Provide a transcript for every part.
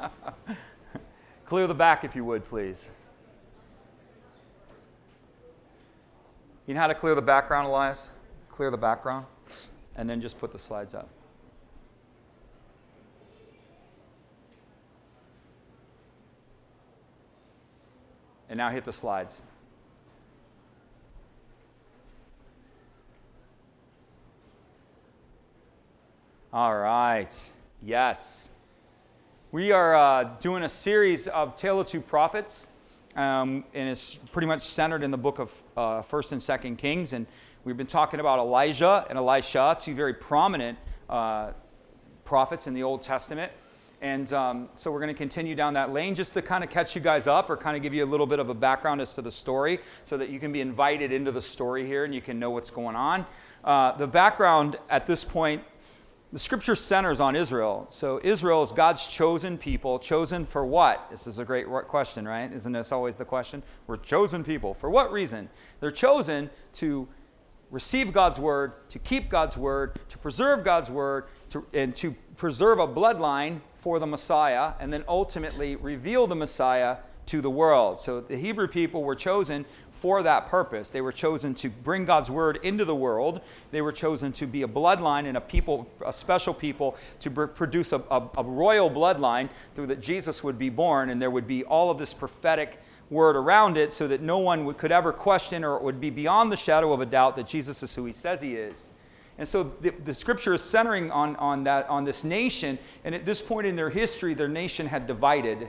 Clear the back if you would, please. You know how to clear the background, Elias? Clear the background, and then just put the slides up. And now hit the slides. All right. Yes. We are uh, doing a series of Tale of Two Prophets, um, and it's pretty much centered in the book of uh, First and Second Kings. And we've been talking about Elijah and Elisha, two very prominent uh, prophets in the Old Testament. And um, so we're going to continue down that lane just to kind of catch you guys up or kind of give you a little bit of a background as to the story so that you can be invited into the story here and you can know what's going on. Uh, the background at this point, the scripture centers on Israel. So Israel is God's chosen people. Chosen for what? This is a great question, right? Isn't this always the question? We're chosen people. For what reason? They're chosen to receive God's word, to keep God's word, to preserve God's word, to, and to preserve a bloodline for the Messiah and then ultimately reveal the Messiah to the world. So the Hebrew people were chosen for that purpose. They were chosen to bring God's word into the world. They were chosen to be a bloodline and a people, a special people, to produce a, a, a royal bloodline through that Jesus would be born, and there would be all of this prophetic word around it, so that no one would, could ever question or it would be beyond the shadow of a doubt that Jesus is who he says he is. And so the, the, scripture is centering on, on, that, on this nation. And at this point in their history, their nation had divided.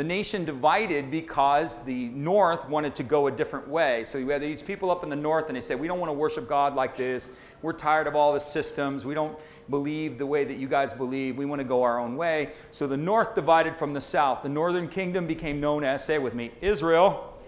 The nation divided because the north wanted to go a different way. So you had these people up in the north, and they said, We don't want to worship God like this. We're tired of all the systems. We don't believe the way that you guys believe. We want to go our own way. So the north divided from the south. The northern kingdom became known as, say it with me, Israel.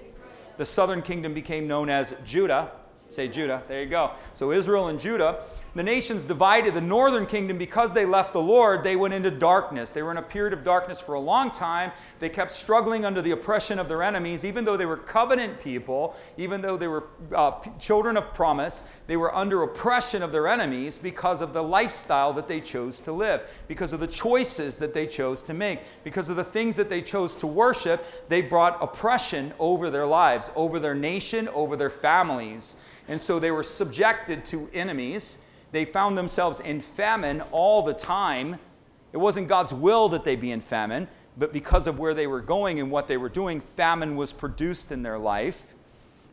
The southern kingdom became known as Judah. Say Judah. There you go. So Israel and Judah. The nations divided. The northern kingdom, because they left the Lord, they went into darkness. They were in a period of darkness for a long time. They kept struggling under the oppression of their enemies, even though they were covenant people, even though they were uh, children of promise. They were under oppression of their enemies because of the lifestyle that they chose to live, because of the choices that they chose to make, because of the things that they chose to worship. They brought oppression over their lives, over their nation, over their families. And so they were subjected to enemies. They found themselves in famine all the time. It wasn't God's will that they be in famine, but because of where they were going and what they were doing, famine was produced in their life.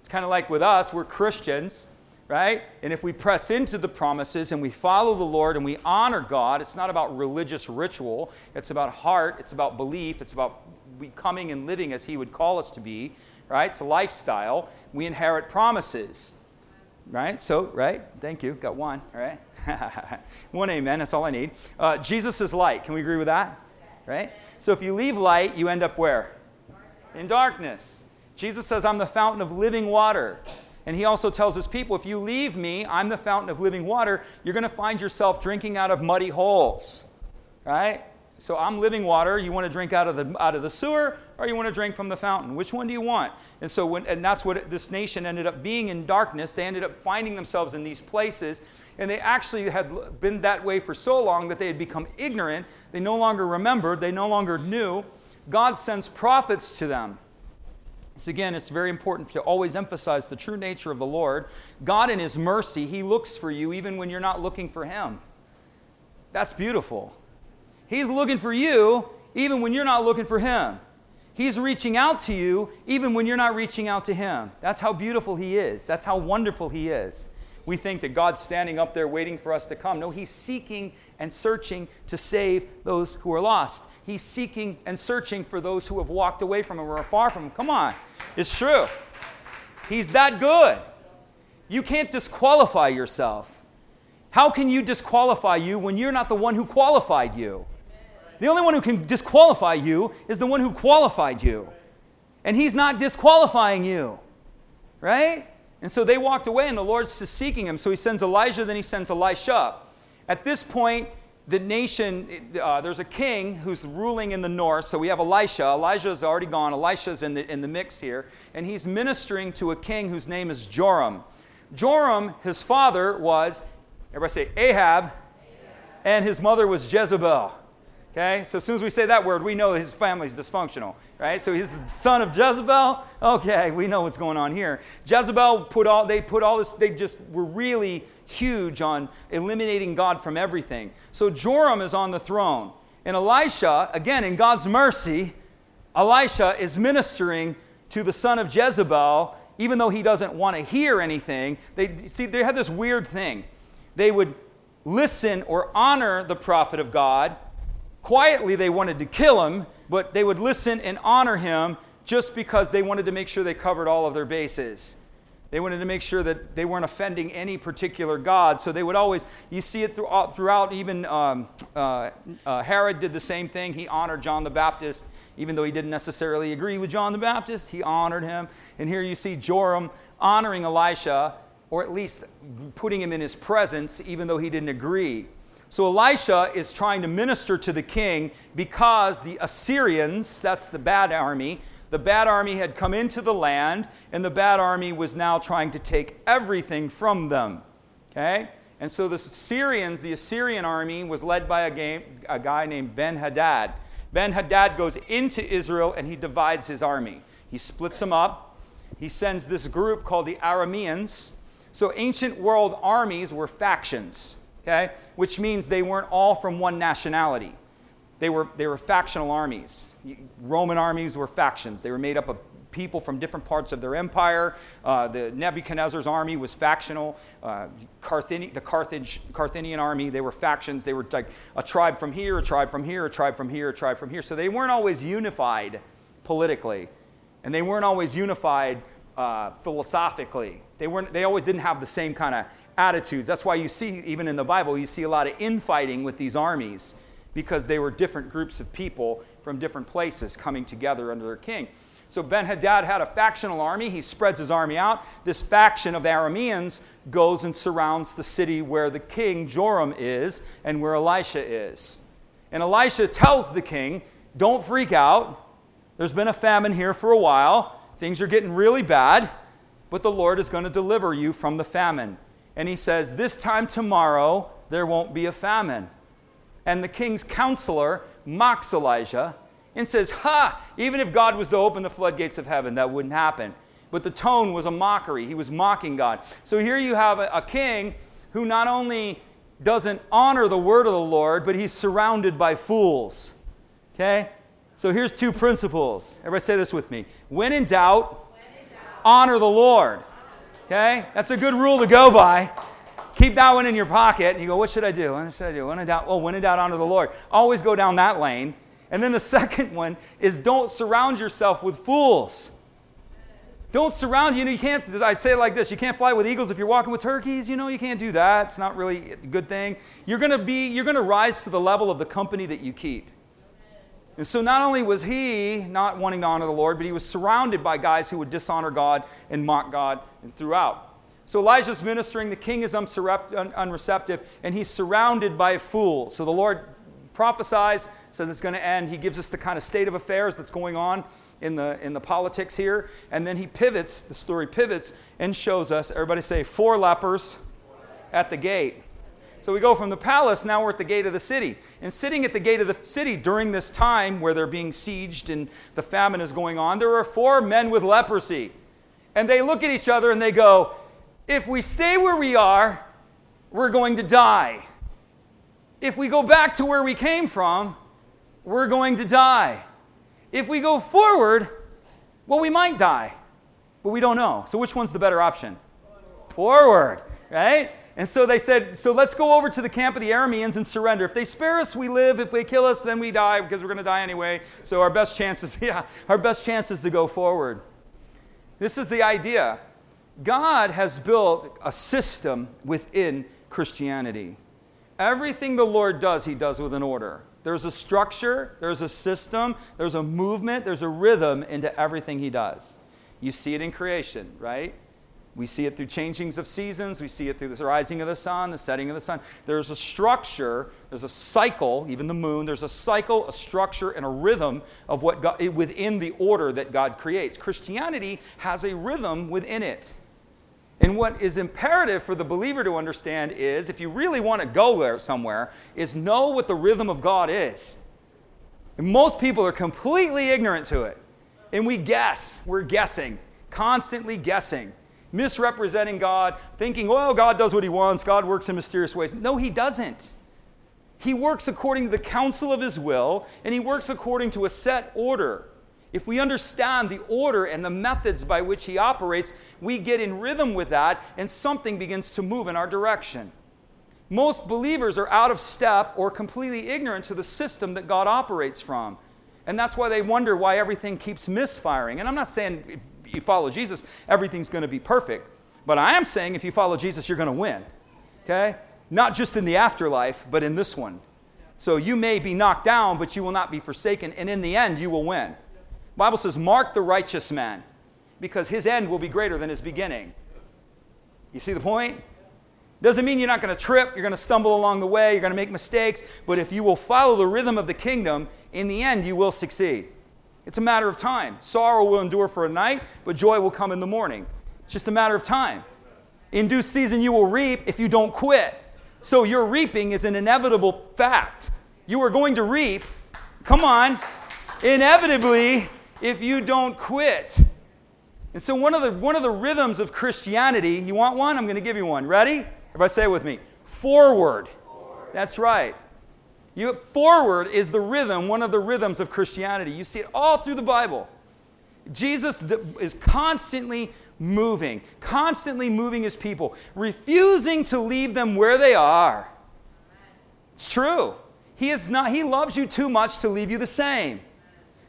It's kind of like with us, we're Christians, right? And if we press into the promises and we follow the Lord and we honor God, it's not about religious ritual, it's about heart, it's about belief, it's about becoming and living as He would call us to be, right? It's a lifestyle. We inherit promises right? So, right? Thank you. Got one, all right? one amen. That's all I need. Uh, Jesus is light. Can we agree with that? Right? So, if you leave light, you end up where? In darkness. Jesus says, I'm the fountain of living water. And he also tells his people, if you leave me, I'm the fountain of living water, you're going to find yourself drinking out of muddy holes. Right? So I'm living water. You want to drink out of the out of the sewer, or you want to drink from the fountain? Which one do you want? And so, when, and that's what it, this nation ended up being in darkness. They ended up finding themselves in these places, and they actually had been that way for so long that they had become ignorant. They no longer remembered. They no longer knew. God sends prophets to them. So again, it's very important to always emphasize the true nature of the Lord. God, in His mercy, He looks for you even when you're not looking for Him. That's beautiful. He's looking for you even when you're not looking for Him. He's reaching out to you even when you're not reaching out to Him. That's how beautiful He is. That's how wonderful He is. We think that God's standing up there waiting for us to come. No, He's seeking and searching to save those who are lost. He's seeking and searching for those who have walked away from Him or are far from Him. Come on, it's true. He's that good. You can't disqualify yourself. How can you disqualify you when you're not the one who qualified you? The only one who can disqualify you is the one who qualified you. And he's not disqualifying you. Right? And so they walked away, and the Lord's just seeking him. So he sends Elijah, then he sends Elisha. At this point, the nation, uh, there's a king who's ruling in the north. So we have Elisha. Elijah is already gone. Elisha's in the, in the mix here. And he's ministering to a king whose name is Joram. Joram, his father was, everybody say Ahab, Ahab. and his mother was Jezebel. Okay, so as soon as we say that word, we know his family's dysfunctional, right? So he's the son of Jezebel. Okay, we know what's going on here. Jezebel put all they put all this. They just were really huge on eliminating God from everything. So Joram is on the throne, and Elisha, again in God's mercy, Elisha is ministering to the son of Jezebel, even though he doesn't want to hear anything. They see they had this weird thing. They would listen or honor the prophet of God Quietly, they wanted to kill him, but they would listen and honor him just because they wanted to make sure they covered all of their bases. They wanted to make sure that they weren't offending any particular God. So they would always, you see it throughout, throughout even um, uh, uh, Herod did the same thing. He honored John the Baptist, even though he didn't necessarily agree with John the Baptist, he honored him. And here you see Joram honoring Elisha, or at least putting him in his presence, even though he didn't agree. So Elisha is trying to minister to the king because the Assyrians, that's the bad army, the bad army had come into the land, and the bad army was now trying to take everything from them. Okay? And so the Syrians, the Assyrian army, was led by a, game, a guy named Ben Hadad. Ben Hadad goes into Israel and he divides his army. He splits them up. He sends this group called the Arameans. So ancient world armies were factions okay? Which means they weren't all from one nationality. They were, they were factional armies. Roman armies were factions. They were made up of people from different parts of their empire. Uh, the Nebuchadnezzar's army was factional. Uh, Carthage, the Carthage, Carthaginian army, they were factions. They were like a tribe from here, a tribe from here, a tribe from here, a tribe from here. So they weren't always unified politically. And they weren't always unified uh, philosophically. They, weren't, they always didn't have the same kind of attitudes. That's why you see, even in the Bible, you see a lot of infighting with these armies because they were different groups of people from different places coming together under their king. So Ben Hadad had a factional army. He spreads his army out. This faction of Arameans goes and surrounds the city where the king Joram is and where Elisha is. And Elisha tells the king, Don't freak out. There's been a famine here for a while. Things are getting really bad, but the Lord is going to deliver you from the famine and he says, This time tomorrow there won't be a famine. And the king's counselor mocks Elijah and says, Ha! Even if God was to open the floodgates of heaven, that wouldn't happen. But the tone was a mockery. He was mocking God. So here you have a, a king who not only doesn't honor the word of the Lord, but he's surrounded by fools. Okay? So here's two principles. Everybody say this with me. When in doubt, when in doubt honor the Lord. Okay? That's a good rule to go by. Keep that one in your pocket. And you go, what should I do? What should I do? When in doubt, well, when in doubt, honor the Lord. Always go down that lane. And then the second one is don't surround yourself with fools. Don't surround you. know, you can't, I say it like this you can't fly with eagles if you're walking with turkeys. You know, you can't do that. It's not really a good thing. You're going to be, you're going to rise to the level of the company that you keep. And so not only was he not wanting to honor the Lord, but he was surrounded by guys who would dishonor God and mock God and throughout. So Elijah's ministering, the king is unreceptive, and he's surrounded by fools. So the Lord prophesies, says it's going to end. He gives us the kind of state of affairs that's going on in the, in the politics here. And then he pivots, the story pivots, and shows us, everybody say, four lepers at the gate. So we go from the palace, now we're at the gate of the city. And sitting at the gate of the city during this time where they're being sieged and the famine is going on, there are four men with leprosy. And they look at each other and they go, If we stay where we are, we're going to die. If we go back to where we came from, we're going to die. If we go forward, well, we might die, but we don't know. So, which one's the better option? Forward, right? And so they said, So let's go over to the camp of the Arameans and surrender. If they spare us, we live. If they kill us, then we die because we're going to die anyway. So our best chance is, yeah, our best chance is to go forward. This is the idea. God has built a system within Christianity. Everything the Lord does, He does with an order. There's a structure, there's a system, there's a movement, there's a rhythm into everything He does. You see it in creation, right? We see it through changings of seasons. We see it through the rising of the sun, the setting of the sun. There's a structure, there's a cycle, even the moon. There's a cycle, a structure, and a rhythm of what God, within the order that God creates. Christianity has a rhythm within it. And what is imperative for the believer to understand is, if you really want to go there somewhere, is know what the rhythm of God is. And most people are completely ignorant to it. And we guess. We're guessing, constantly guessing, misrepresenting God, thinking, well, God does what he wants, God works in mysterious ways. No, he doesn't. He works according to the counsel of his will, and he works according to a set order. If we understand the order and the methods by which he operates, we get in rhythm with that, and something begins to move in our direction. Most believers are out of step or completely ignorant to the system that God operates from. And that's why they wonder why everything keeps misfiring. And I'm not saying you follow Jesus, everything's going to be perfect. But I am saying if you follow Jesus, you're going to win. Okay? Not just in the afterlife, but in this one. So you may be knocked down, but you will not be forsaken. And in the end, you will win. The Bible says, Mark the righteous man, because his end will be greater than his beginning. You see the point? Doesn't mean you're not going to trip, you're going to stumble along the way, you're going to make mistakes, but if you will follow the rhythm of the kingdom, in the end you will succeed. It's a matter of time. Sorrow will endure for a night, but joy will come in the morning. It's just a matter of time. In due season you will reap if you don't quit. So your reaping is an inevitable fact. You are going to reap, come on, inevitably if you don't quit. And so one of the one of the rhythms of Christianity, you want one? I'm going to give you one. Ready? Everybody say it with me. Forward. forward. That's right. You, forward is the rhythm, one of the rhythms of Christianity. You see it all through the Bible. Jesus is constantly moving, constantly moving his people, refusing to leave them where they are. It's true. He is not he loves you too much to leave you the same.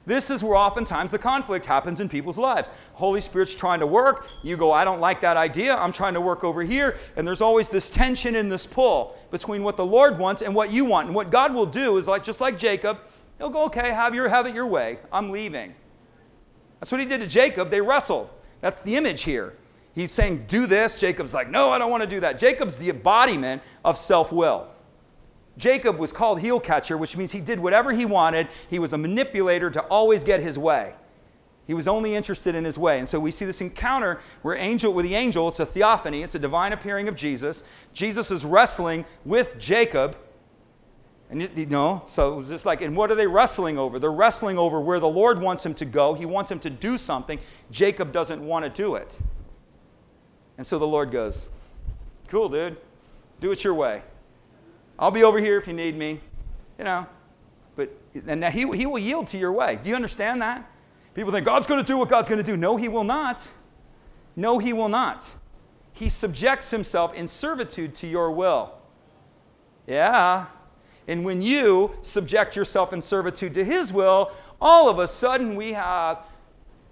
This is where oftentimes the conflict happens in people's lives. Holy Spirit's trying to work. You go, I don't like that idea. I'm trying to work over here. And there's always this tension and this pull between what the Lord wants and what you want. And what God will do is like just like Jacob, he'll go, okay, have your have it your way. I'm leaving. That's what he did to Jacob. They wrestled. That's the image here. He's saying, do this. Jacob's like, no, I don't want to do that. Jacob's the embodiment of self-will. Jacob was called heel catcher, which means he did whatever he wanted. He was a manipulator to always get his way. He was only interested in his way. And so we see this encounter where angel with the angel, it's a theophany, it's a divine appearing of Jesus. Jesus is wrestling with Jacob. And you, know, so it's just like, and what are they wrestling over? They're wrestling over where the Lord wants him to go. He wants him to do something. Jacob doesn't want to do it. And so the Lord goes, Cool, dude. Do it your way. I'll be over here if you need me, you know. But and he, he will yield to your way. Do you understand that? People think God's going to do what God's going to do. No, he will not. No, he will not. He subjects himself in servitude to your will. Yeah. And when you subject yourself in servitude to his will, all of a sudden we have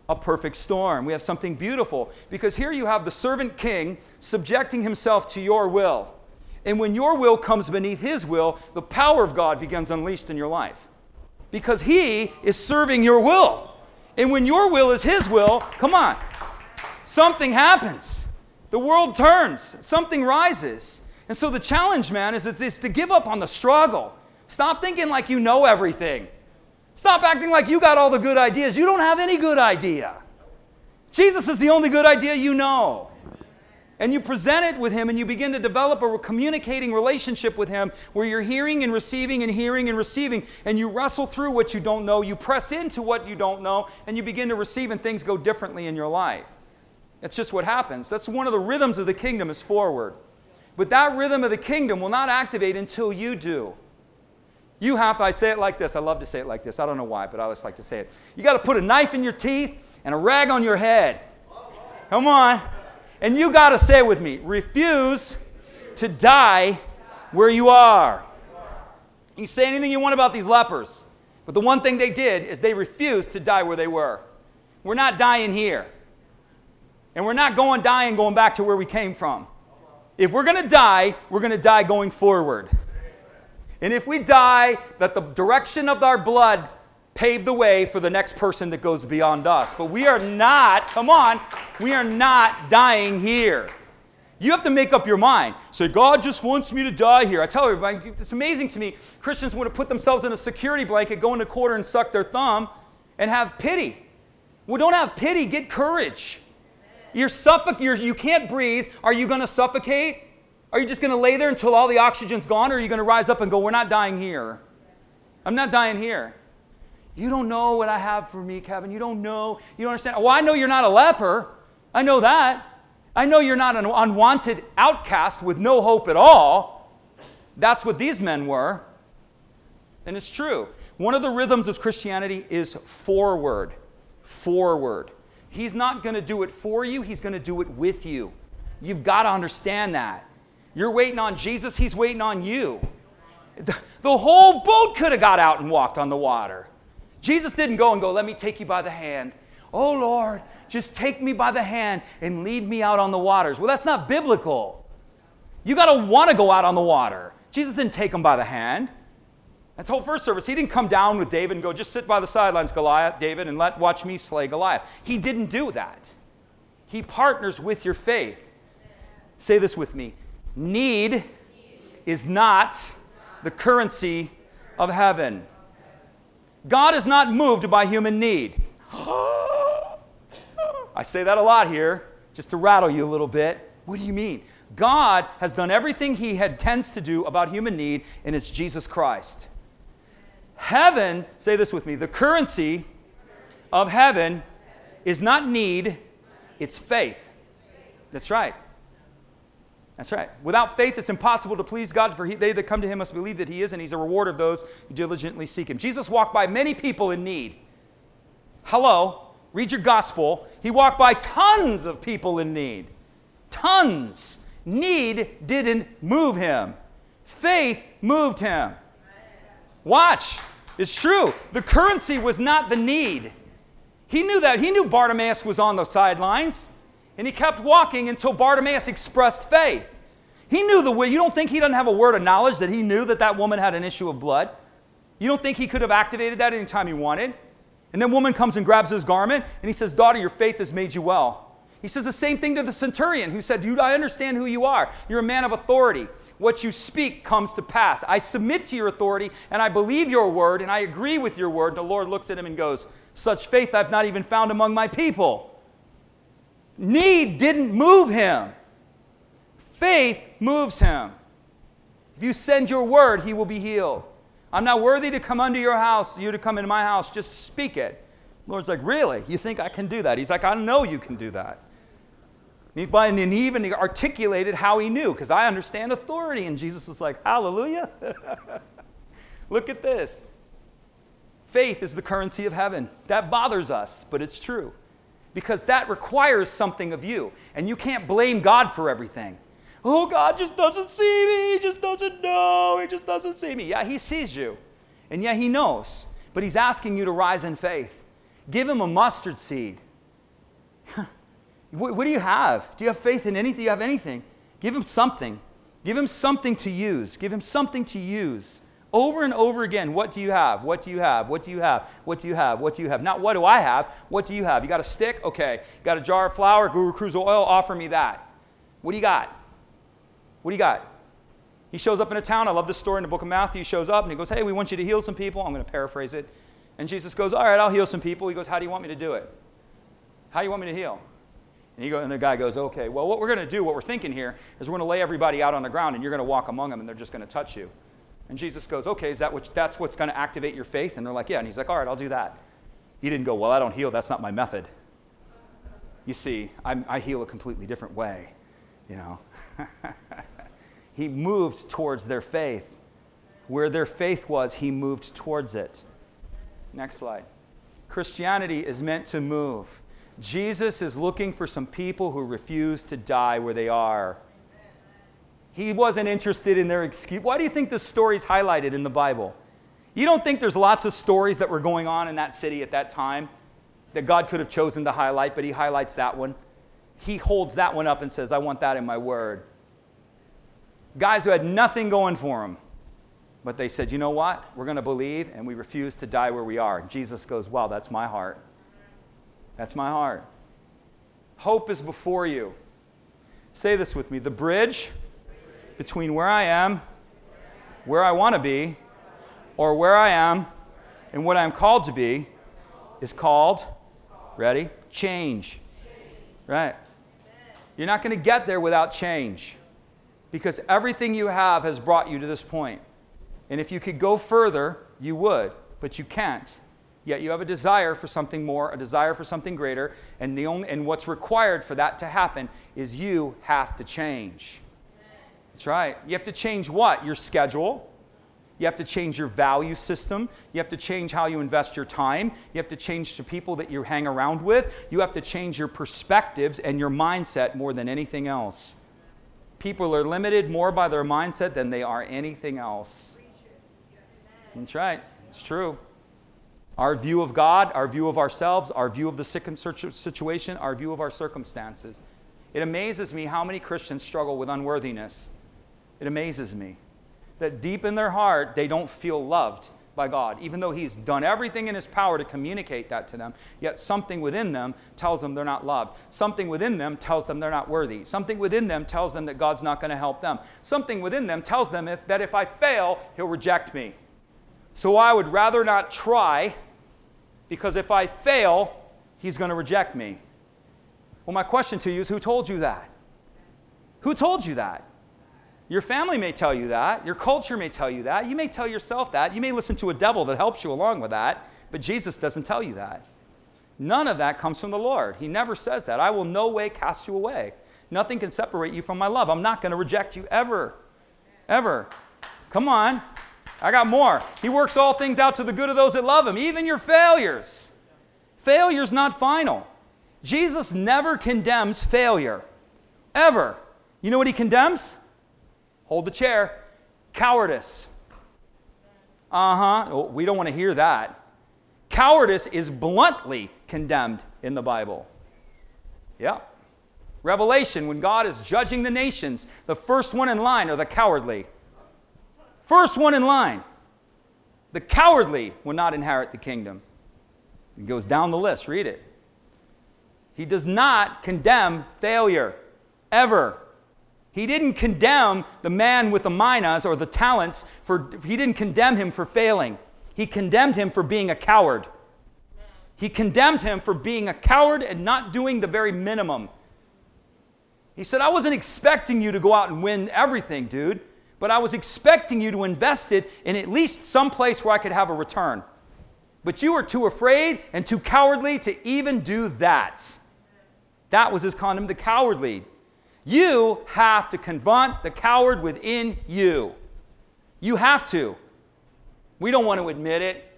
a perfect storm. We have something beautiful. Because here you have the servant king subjecting himself to your will. And when your will comes beneath His will, the power of God begins unleashed in your life. Because He is serving your will. And when your will is His will, come on, something happens. The world turns, something rises. And so the challenge, man, is, is to give up on the struggle. Stop thinking like you know everything. Stop acting like you got all the good ideas. You don't have any good idea. Jesus is the only good idea you know and you present it with him and you begin to develop a communicating relationship with him where you're hearing and receiving and hearing and receiving and you wrestle through what you don't know. You press into what you don't know and you begin to receive and things go differently in your life. That's just what happens. That's one of the rhythms of the kingdom is forward. But that rhythm of the kingdom will not activate until you do. You have to, i say it like this. I love to say it like this. I don't know why but i always like to say it. You got to put a knife in your teeth and a rag on your head. Come on and you got to say it with me refuse to die where you are. You say anything you want about these lepers, but the one thing they did is they refused to die where they were. We're not dying here. And we're not going dying going back to where we came from. If we're going to die, we're going to die going forward. And if we die, that the direction of our blood pave the way for the next person that goes beyond us. But we are not, come on, we are not dying here. You have to make up your mind. Say, God just wants me to die here. I tell everybody, it's amazing to me. Christians want to put themselves in a security blanket, go in the corner and suck their thumb and have pity. Well, don't have pity, get courage. You're suffoc- you're, you can't breathe. Are you going to suffocate? Are you just going to lay there until all the oxygen's gone? Or are you going to rise up and go, We're not dying here? I'm not dying here. You don't know what I have for me, Kevin. You don't know. You don't understand. Well, I know you're not a leper. I know that. I know you're not an unwanted outcast with no hope at all. That's what these men were. And it's true. One of the rhythms of Christianity is forward. Forward. He's not going to do it for you, He's going to do it with you. You've got to understand that. You're waiting on Jesus, He's waiting on you. The, the whole boat could have got out and walked on the water. Jesus didn't go and go, Let me take you by the hand. Oh Lord, just take me by the hand and lead me out on the waters. Well, that's not biblical. You got to want to go out on the water. Jesus didn't take him by the hand. That's whole first service. He didn't come down with David and go, just sit by the sidelines, Goliath, David, and let watch me slay Goliath. He didn't do that. He partners with your faith. Say this with me. Need is not the currency of heaven. God is not moved by human need. I say that a lot here, just to rattle you a little bit. What do you mean? God has done everything he had tends to do about human need, and it's Jesus Christ. Heaven, say this with me, the currency of heaven is not need, it's faith. That's right. That's right. Without faith, it's impossible to please God, for he, they that come to him must believe that he is, and he's a rewarder of those who diligently seek him. Jesus walked by many people in need. Hello, read your gospel. He walked by tons of people in need. Tons. Need didn't move him, faith moved him. Watch. It's true. The currency was not the need. He knew that. He knew Bartimaeus was on the sidelines. And he kept walking until Bartimaeus expressed faith. He knew the way. You don't think he doesn't have a word of knowledge that he knew that that woman had an issue of blood? You don't think he could have activated that anytime he wanted? And then woman comes and grabs his garment and he says, Daughter, your faith has made you well. He says the same thing to the centurion who said, Dude, I understand who you are. You're a man of authority. What you speak comes to pass. I submit to your authority and I believe your word and I agree with your word. And the Lord looks at him and goes, Such faith I've not even found among my people. Need didn't move him, faith moves him. If you send your word, he will be healed. I'm not worthy to come under your house, you to come into my house, just speak it. Lord's like, Really? You think I can do that? He's like, I know you can do that. And he even articulated how he knew, because I understand authority. And Jesus is like, Hallelujah. Look at this. Faith is the currency of heaven. That bothers us, but it's true because that requires something of you. And you can't blame God for everything. Oh, God just doesn't see me. He just doesn't know. He just doesn't see me. Yeah, He sees you. And yeah, He knows. But He's asking you to rise in faith. Give Him a mustard seed. what, what do you have? Do you have faith in anything? Do you have anything? Give Him something. Give Him something to use. Give Him something to use. Over and over again, what do you have? What do you have? What do you have? What do you have? What do you have? Not what do I have? What do you have? You got a stick? Okay. You got a jar of flour? Guru Cruse oil? Offer me that. What do you got? What do you got? He shows up in a town. I love this story in the book of Matthew. He shows up and he goes, Hey, we want you to heal some people. I'm going to paraphrase it. And Jesus goes, All right, I'll heal some people. He goes, How do you want me to do it? How do you want me to heal? And, he go, and the guy goes, Okay, well, what we're going to do, what we're thinking here, is we're going to lay everybody out on the ground and you're going to walk among them and they're just going to touch you. And Jesus goes, Okay, is that what, that's what's going to activate your faith? And they're like, Yeah. And he's like, All right, I'll do that. He didn't go, Well, I don't heal. That's not my method. You see, I'm, i heal a completely different way, you know. he moved towards their faith. Where their faith was, he moved towards it. Next slide. Christianity is meant to move. Jesus is looking for some people who refuse to die where they are. He wasn't interested in their excuse. Why do you think this story is highlighted in the Bible? You don't think there's lots of stories that were going on in that city at that time that God could have chosen to highlight, but He highlights that one? He holds that one up and says, I want that in my word. Guys who had nothing going for them, but they said, you know what? We're going to believe and we refuse to die where we are. Jesus goes, wow, that's my heart. That's my heart. Hope is before you. Say this with me the bridge between where I am, where I want to be, or where I am and what I'm called to be is called, ready? Change. Right. You're not going to get there without change because everything you have has brought you to this point. And if you could go further, you would, but you can't. yet you have a desire for something more, a desire for something greater, and, the only, and what's required for that to happen is you have to change. That's right. You have to change what? Your schedule. You have to change your value system. You have to change how you invest your time. You have to change the people that you hang around with. You have to change your perspectives and your mindset more than anything else. People are limited more by their mindset than they are anything else. That's right. It's true. Our view of God, our view of ourselves, our view of the situation, our view of our circumstances. It amazes me how many Christians struggle with unworthiness. It amazes me that deep in their heart, they don't feel loved by God, even though He's done everything in His power to communicate that to them. Yet something within them tells them they're not loved. Something within them tells them they're not worthy. Something within them tells them that God's not going to help them. Something within them tells them if, that if I fail, He'll reject me. So I would rather not try because if I fail, He's going to reject me. Well, my question to you is who told you that? Who told you that? Your family may tell you that. Your culture may tell you that. You may tell yourself that. You may listen to a devil that helps you along with that, but Jesus doesn't tell you that. None of that comes from the Lord. He never says that. I will no way cast you away. Nothing can separate you from my love. I'm not going to reject you ever. Ever. Come on. I got more. He works all things out to the good of those that love him, even your failures. Failure's not final. Jesus never condemns failure. Ever. You know what he condemns? Hold the chair. Cowardice. Uh huh. Oh, we don't want to hear that. Cowardice is bluntly condemned in the Bible. Yeah. Revelation, when God is judging the nations, the first one in line are the cowardly. First one in line. The cowardly will not inherit the kingdom. It goes down the list. Read it. He does not condemn failure, ever. He didn't condemn the man with the minas or the talents for, he didn't condemn him for failing. He condemned him for being a coward. He condemned him for being a coward and not doing the very minimum. He said, I wasn't expecting you to go out and win everything, dude, but I was expecting you to invest it in at least some place where I could have a return. But you were too afraid and too cowardly to even do that. That was his condom, the cowardly. You have to confront the coward within you. You have to. We don't want to admit it.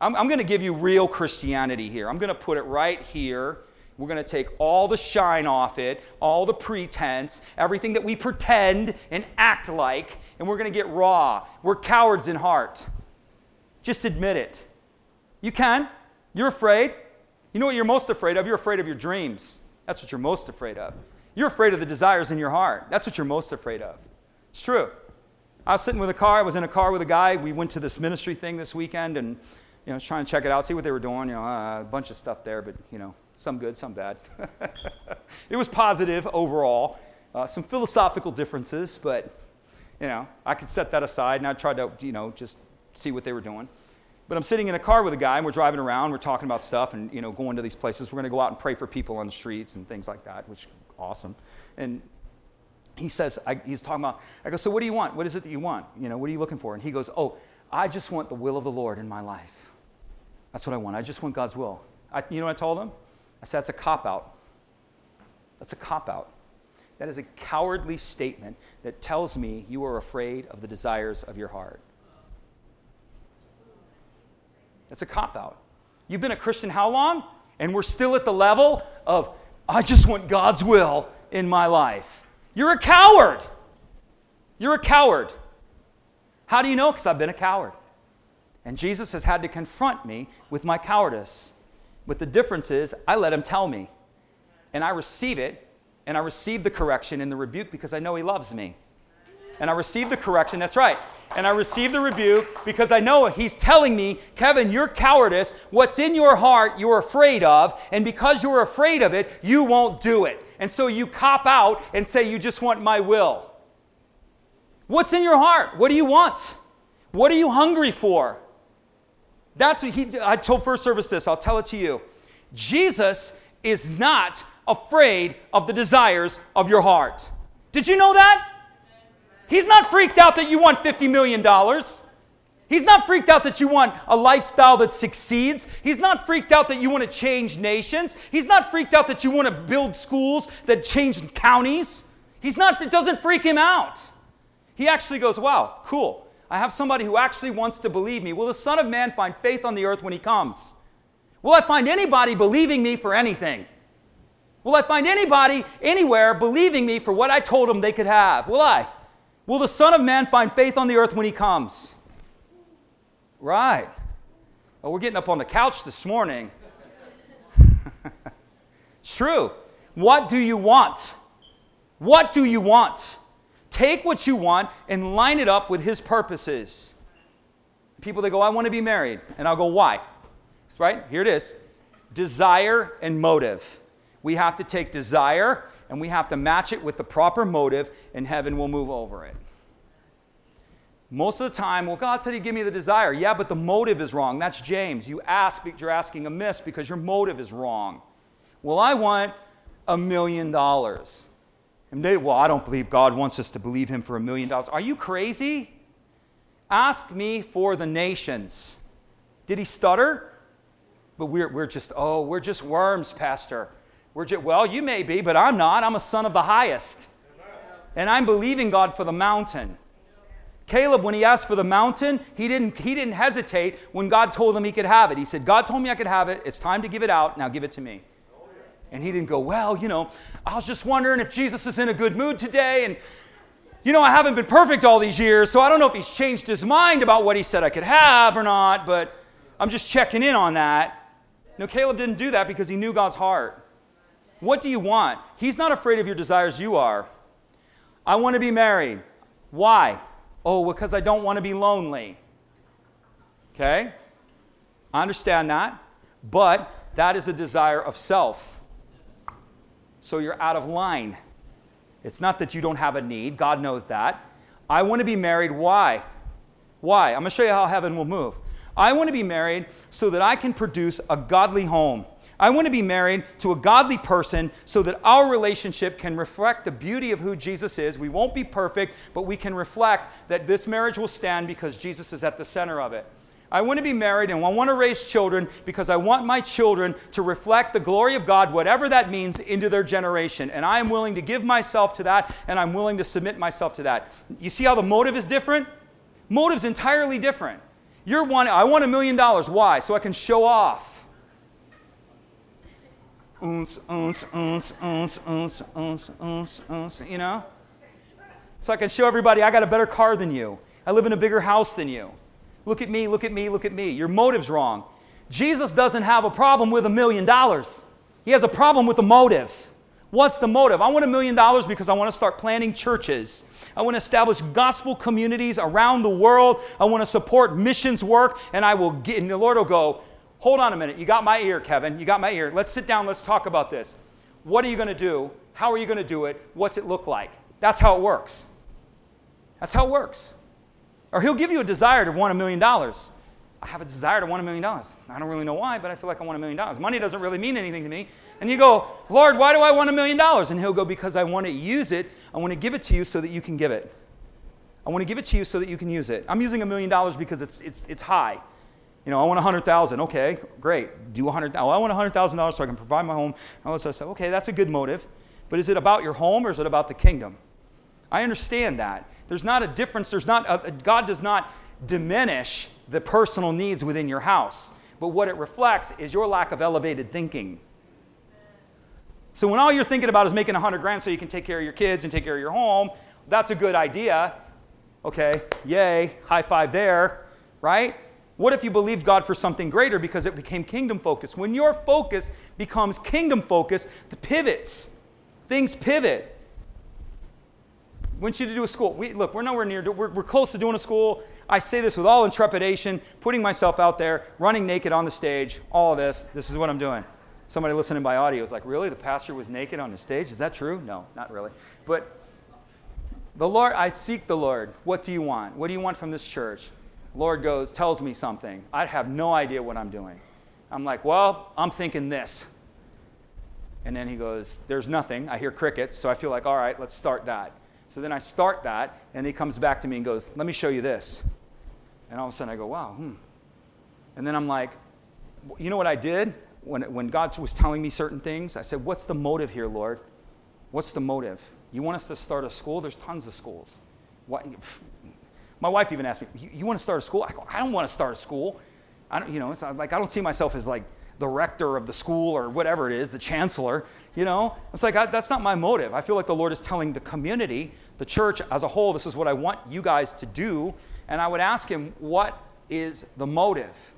I'm, I'm going to give you real Christianity here. I'm going to put it right here. We're going to take all the shine off it, all the pretense, everything that we pretend and act like, and we're going to get raw. We're cowards in heart. Just admit it. You can. You're afraid. You know what you're most afraid of? You're afraid of your dreams. That's what you're most afraid of. You're afraid of the desires in your heart. That's what you're most afraid of. It's true. I was sitting with a car. I was in a car with a guy. We went to this ministry thing this weekend and, you know, trying to check it out, see what they were doing. You know, uh, a bunch of stuff there, but, you know, some good, some bad. it was positive overall. Uh, some philosophical differences, but, you know, I could set that aside and I tried to, you know, just see what they were doing. But I'm sitting in a car with a guy and we're driving around, we're talking about stuff and, you know, going to these places. We're going to go out and pray for people on the streets and things like that, which awesome. And he says, I, he's talking about, I go, so what do you want? What is it that you want? You know, what are you looking for? And he goes, oh, I just want the will of the Lord in my life. That's what I want. I just want God's will. I, you know what I told him? I said, that's a cop out. That's a cop out. That is a cowardly statement that tells me you are afraid of the desires of your heart. That's a cop out. You've been a Christian how long? And we're still at the level of I just want God's will in my life. You're a coward. You're a coward. How do you know? Because I've been a coward. And Jesus has had to confront me with my cowardice. But the difference is, I let him tell me. And I receive it, and I receive the correction and the rebuke because I know he loves me. And I receive the correction, that's right and I receive the rebuke because I know he's telling me, Kevin, your cowardice, what's in your heart, you're afraid of, and because you're afraid of it, you won't do it. And so you cop out and say, You just want my will. What's in your heart? What do you want? What are you hungry for? That's what he, I told first service this, I'll tell it to you. Jesus is not afraid of the desires of your heart. Did you know that? He's not freaked out that you want $50 million. He's not freaked out that you want a lifestyle that succeeds. He's not freaked out that you want to change nations. He's not freaked out that you want to build schools that change counties. He's not, it doesn't freak him out. He actually goes, Wow, cool. I have somebody who actually wants to believe me. Will the Son of Man find faith on the earth when he comes? Will I find anybody believing me for anything? Will I find anybody anywhere believing me for what I told them they could have? Will I? Will the Son of Man find faith on the earth when he comes? Right. Well, we're getting up on the couch this morning. it's true. What do you want? What do you want? Take what you want and line it up with his purposes. People, that go, I want to be married. And I'll go, why? Right? Here it is desire and motive. We have to take desire and we have to match it with the proper motive, and heaven will move over it. Most of the time, well, God said He'd give me the desire. Yeah, but the motive is wrong. That's James. You ask, you're asking amiss because your motive is wrong. Well, I want a million dollars. And they, well, I don't believe God wants us to believe Him for a million dollars. Are you crazy? Ask me for the nations. Did he stutter? But we're, we're just, oh, we're just worms, Pastor. We're just, well, you may be, but I'm not. I'm a son of the highest. And I'm believing God for the mountain. Caleb, when he asked for the mountain, he didn't, he didn't hesitate when God told him he could have it. He said, God told me I could have it. It's time to give it out. Now give it to me. And he didn't go, Well, you know, I was just wondering if Jesus is in a good mood today. And, you know, I haven't been perfect all these years, so I don't know if he's changed his mind about what he said I could have or not, but I'm just checking in on that. No, Caleb didn't do that because he knew God's heart. What do you want? He's not afraid of your desires, you are. I want to be married. Why? Oh, because I don't want to be lonely. Okay? I understand that. But that is a desire of self. So you're out of line. It's not that you don't have a need, God knows that. I want to be married. Why? Why? I'm going to show you how heaven will move. I want to be married so that I can produce a godly home. I want to be married to a godly person so that our relationship can reflect the beauty of who Jesus is. We won't be perfect, but we can reflect that this marriage will stand because Jesus is at the center of it. I want to be married and I want to raise children because I want my children to reflect the glory of God, whatever that means, into their generation. And I am willing to give myself to that and I'm willing to submit myself to that. You see how the motive is different? Motive's entirely different. You're one, I want a million dollars. Why? So I can show off you know? So I can show everybody I got a better car than you. I live in a bigger house than you. Look at me, look at me, look at me. Your motive's wrong. Jesus doesn't have a problem with a million dollars. He has a problem with the motive. What's the motive? I want a million dollars because I want to start planting churches. I want to establish gospel communities around the world. I want to support missions work, and I will get, and the Lord will go, Hold on a minute. You got my ear, Kevin. You got my ear. Let's sit down. Let's talk about this. What are you going to do? How are you going to do it? What's it look like? That's how it works. That's how it works. Or he'll give you a desire to want a million dollars. I have a desire to want a million dollars. I don't really know why, but I feel like I want a million dollars. Money doesn't really mean anything to me. And you go, Lord, why do I want a million dollars? And he'll go, because I want to use it. I want to give it to you so that you can give it. I want to give it to you so that you can use it. I'm using a million dollars because it's, it's, it's high. You know, I want 100000 Okay, great. Do 100000 oh, I want $100,000 so I can provide my home. All this. Okay, that's a good motive. But is it about your home or is it about the kingdom? I understand that. There's not a difference. There's not a, God does not diminish the personal needs within your house. But what it reflects is your lack of elevated thinking. So when all you're thinking about is making 100 grand so you can take care of your kids and take care of your home, that's a good idea. Okay, yay, high five there, right? What if you believed God for something greater because it became kingdom focused? When your focus becomes kingdom focused, the pivots, things pivot. want you to do a school. We, look, we're nowhere near, we're, we're close to doing a school. I say this with all intrepidation, putting myself out there, running naked on the stage, all this. This is what I'm doing. Somebody listening by audio is like, Really? The pastor was naked on the stage? Is that true? No, not really. But the Lord, I seek the Lord. What do you want? What do you want from this church? Lord goes, tells me something. I have no idea what I'm doing. I'm like, well, I'm thinking this. And then he goes, there's nothing. I hear crickets, so I feel like, all right, let's start that. So then I start that, and he comes back to me and goes, let me show you this. And all of a sudden I go, wow, hmm. And then I'm like, you know what I did? When, when God was telling me certain things, I said, what's the motive here, Lord? What's the motive? You want us to start a school? There's tons of schools. What, my wife even asked me, you, you want to start a school? I go, I don't want to start a school. I don't, you know, it's like, I don't see myself as like the rector of the school or whatever it is, the chancellor, you know? It's like, I, that's not my motive. I feel like the Lord is telling the community, the church as a whole, this is what I want you guys to do. And I would ask him, what is the motive?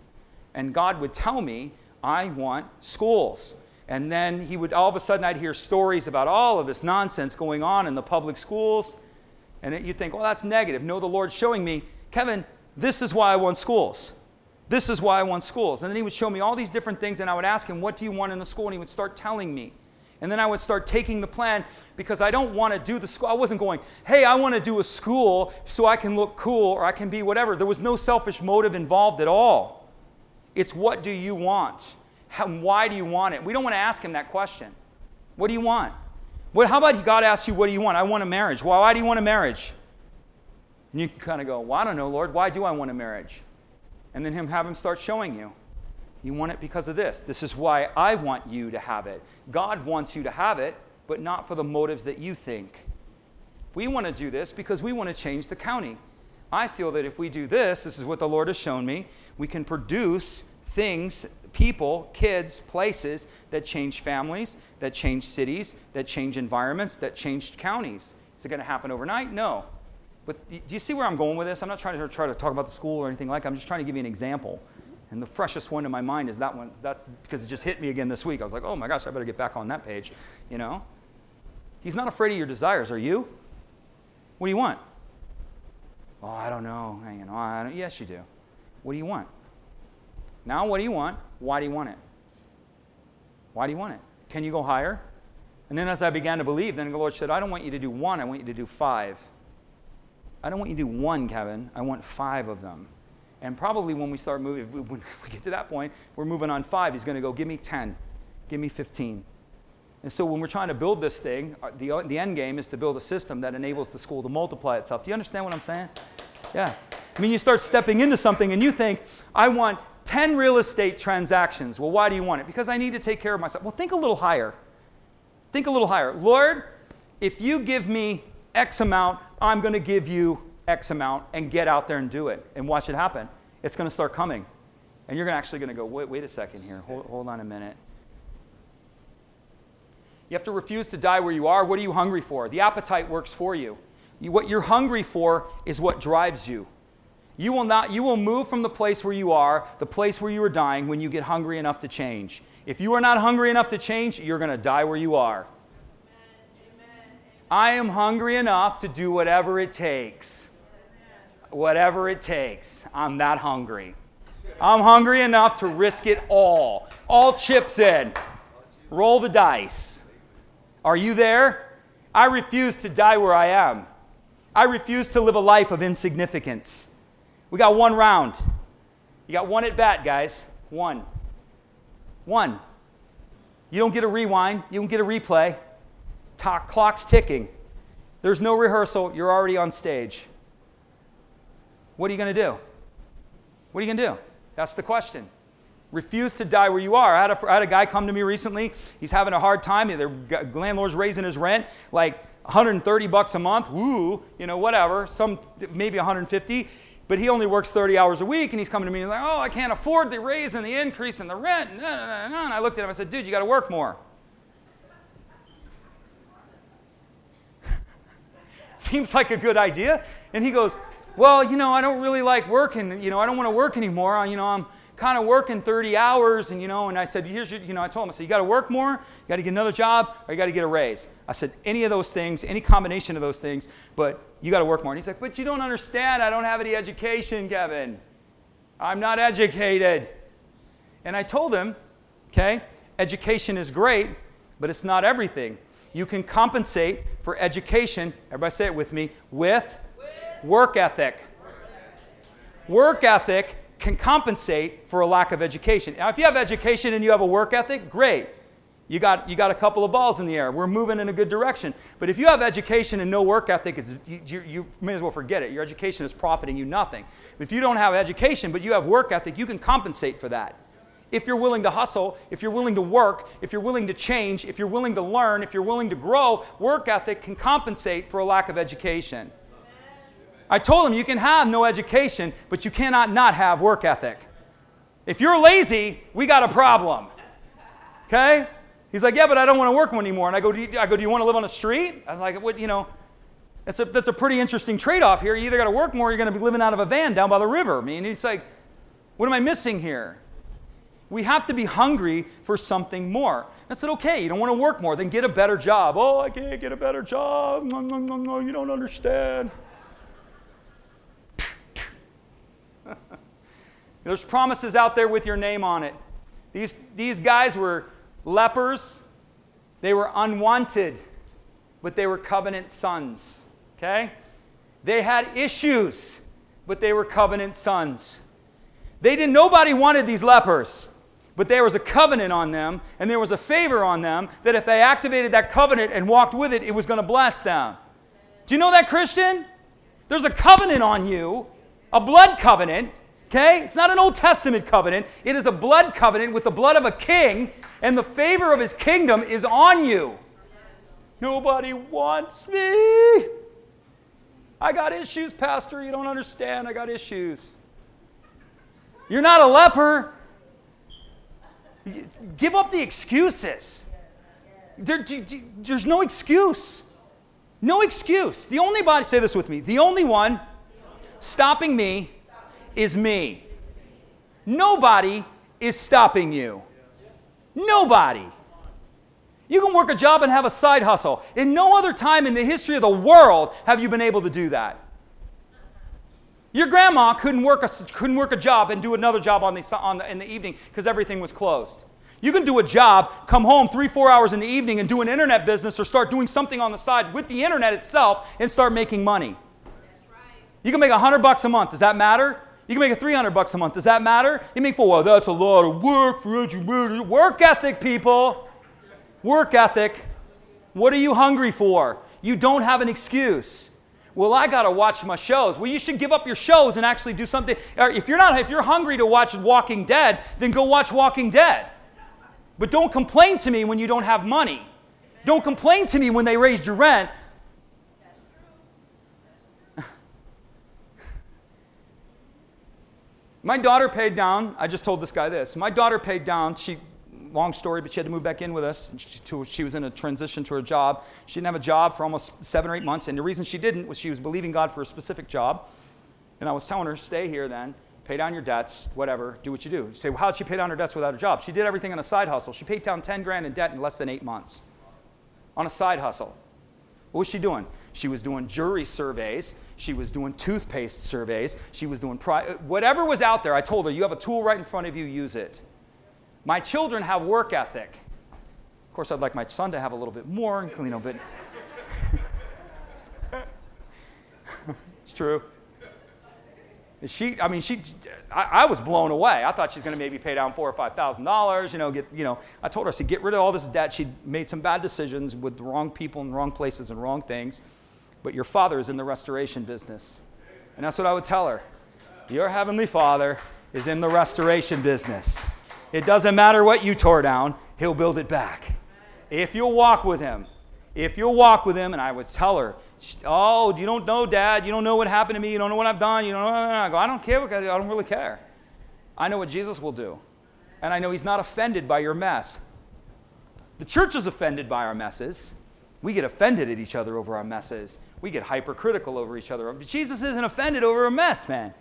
And God would tell me, I want schools. And then he would, all of a sudden, I'd hear stories about all of this nonsense going on in the public schools. And you'd think, well, that's negative. No, the Lord's showing me, Kevin, this is why I want schools. This is why I want schools. And then he would show me all these different things, and I would ask him, What do you want in the school? And he would start telling me. And then I would start taking the plan because I don't want to do the school. I wasn't going, hey, I want to do a school so I can look cool or I can be whatever. There was no selfish motive involved at all. It's what do you want? How, why do you want it? We don't want to ask him that question. What do you want? What, how about God asks you, what do you want? I want a marriage. Well, why do you want a marriage? And you can kind of go, well, I don't know, Lord. Why do I want a marriage? and then him have him start showing you. You want it because of this. This is why I want you to have it. God wants you to have it, but not for the motives that you think. We want to do this because we want to change the county. I feel that if we do this, this is what the Lord has shown me, we can produce things, people, kids, places that change families, that change cities, that change environments, that change counties. Is it going to happen overnight? No. But do you see where I'm going with this? I'm not trying to try to talk about the school or anything like that. I'm just trying to give you an example. And the freshest one in my mind is that one, that, because it just hit me again this week. I was like, oh my gosh, I better get back on that page, you know? He's not afraid of your desires, are you? What do you want? Oh, I don't know. You know, I don't, yes, you do. What do you want? Now, what do you want? Why do you want it? Why do you want it? Can you go higher? And then as I began to believe, then the Lord said, I don't want you to do one, I want you to do five. I don't want you to do one, Kevin. I want five of them. And probably when we start moving, when we get to that point, we're moving on five. He's going to go, give me 10, give me 15. And so when we're trying to build this thing, uh, the, the end game is to build a system that enables the school to multiply itself. Do you understand what I'm saying? Yeah. I mean, you start stepping into something and you think, I want 10 real estate transactions. Well, why do you want it? Because I need to take care of myself. Well, think a little higher. Think a little higher. Lord, if you give me X amount, I'm going to give you X amount and get out there and do it and watch it happen. It's going to start coming. And you're actually going to go, wait, wait a second here. Hold, hold on a minute. You have to refuse to die where you are. What are you hungry for? The appetite works for you. you. What you're hungry for is what drives you. You will not you will move from the place where you are, the place where you are dying when you get hungry enough to change. If you are not hungry enough to change, you're going to die where you are. I am hungry enough to do whatever it takes. Whatever it takes. I'm that hungry. I'm hungry enough to risk it all. All chips in. Roll the dice. Are you there? I refuse to die where I am. I refuse to live a life of insignificance. We got one round. You got one at bat, guys. One. One. You don't get a rewind, you don't get a replay clock's ticking. There's no rehearsal. You're already on stage. What are you going to do? What are you going to do? That's the question. Refuse to die where you are. I had, a, I had a guy come to me recently. He's having a hard time. The landlord's raising his rent like 130 bucks a month. Woo, you know, whatever. Some maybe 150 but he only works 30 hours a week and he's coming to me and he's like, oh, I can't afford the raise and the increase in the rent. And I looked at him and I said, dude, you got to work more. Seems like a good idea. And he goes, Well, you know, I don't really like working. You know, I don't want to work anymore. You know, I'm kind of working 30 hours. And, you know, and I said, Here's your, you know, I told him, I said, You got to work more, you got to get another job, or you got to get a raise. I said, Any of those things, any combination of those things, but you got to work more. And he's like, But you don't understand. I don't have any education, Kevin. I'm not educated. And I told him, Okay, education is great, but it's not everything you can compensate for education, everybody say it with me, with, work ethic. Work ethic can compensate for a lack of education. Now, if you have education and you have a work ethic, great. You got, you got a couple of balls in the air. We're moving in a good direction. But if you have education and no work ethic, it's, you, you, you may as well forget it. Your education is profiting you nothing. If you don't have education, but you have work ethic, you can compensate for that. If you're willing to hustle, if you're willing to work, if you're willing to change, if you're willing to learn, if you're willing to grow, work ethic can compensate for a lack of education. I told him you can have no education, but you cannot not have work ethic. If you're lazy, we got a problem. Okay? He's like, yeah, but I don't want to work anymore. And I go, do you, I go, do you want to live on the street? I was like, what, you know, that's a, that's a pretty interesting trade-off here. You either got to work more or you're going to be living out of a van down by the river. I mean, he's like, what am I missing here? We have to be hungry for something more. I said, okay, you don't want to work more, then get a better job. Oh, I can't get a better job. No, no, no, no, you don't understand. There's promises out there with your name on it. These, these guys were lepers. They were unwanted, but they were covenant sons. Okay? They had issues, but they were covenant sons. They didn't, nobody wanted these lepers, but there was a covenant on them, and there was a favor on them that if they activated that covenant and walked with it, it was going to bless them. Do you know that, Christian? There's a covenant on you, a blood covenant, Okay? It's not an Old Testament covenant. It is a blood covenant with the blood of a king, and the favor of his kingdom is on you. Nobody wants me. I got issues, Pastor. You don't understand. I got issues. You're not a leper. Give up the excuses. There, there's no excuse. No excuse. The only body, say this with me, the only one stopping me is me. Nobody is stopping you. Nobody. You can work a job and have a side hustle. In no other time in the history of the world have you been able to do that. Your grandma couldn't work a, couldn't work a job and do another job on the, on the, in the evening because everything was closed. You can do a job, come home three, four hours in the evening and do an internet business or start doing something on the side with the internet itself and start making money. You can make a hundred bucks a month. Does that matter? You can make a 300 bucks a month. Does that matter? You make four. Well, that's a lot of work for education. Work ethic, people. Work ethic. What are you hungry for? You don't have an excuse. Well, I got to watch my shows. Well, you should give up your shows and actually do something. If you're not if you're hungry to watch Walking Dead, then go watch Walking Dead. But don't complain to me when you don't have money. Don't complain to me when they raised your rent My daughter paid down, I just told this guy this. My daughter paid down, she, long story, but she had to move back in with us. She, she was in a transition to her job. She didn't have a job for almost seven or eight months, and the reason she didn't was she was believing God for a specific job. And I was telling her, stay here then, pay down your debts, whatever, do what you do. You say, well, how did she pay down her debts without a job? She did everything on a side hustle. She paid down 10 grand in debt in less than eight months on a side hustle. What was she doing? She was doing jury surveys. She was doing toothpaste surveys. She was doing pri- whatever was out there. I told her, you have a tool right in front of you, use it. My children have work ethic. Of course, I'd like my son to have a little bit more, you know, but it's true. She, I mean, she, I, I, was blown away. I thought she's going to maybe pay down four or five thousand dollars. You know, get, you know. I told her, I said, get rid of all this debt. She'd made some bad decisions with the wrong people in wrong places and wrong things. But your father is in the restoration business, and that's what I would tell her. Your heavenly Father is in the restoration business. It doesn't matter what you tore down; He'll build it back. If you'll walk with Him, if you'll walk with Him, and I would tell her, Oh, you don't know, Dad. You don't know what happened to me. You don't know what I've done. You don't know. I go, I don't care. I don't really care. I know what Jesus will do. And I know He's not offended by your mess. The church is offended by our messes. We get offended at each other over our messes. We get hypercritical over each other. But Jesus isn't offended over a mess, man.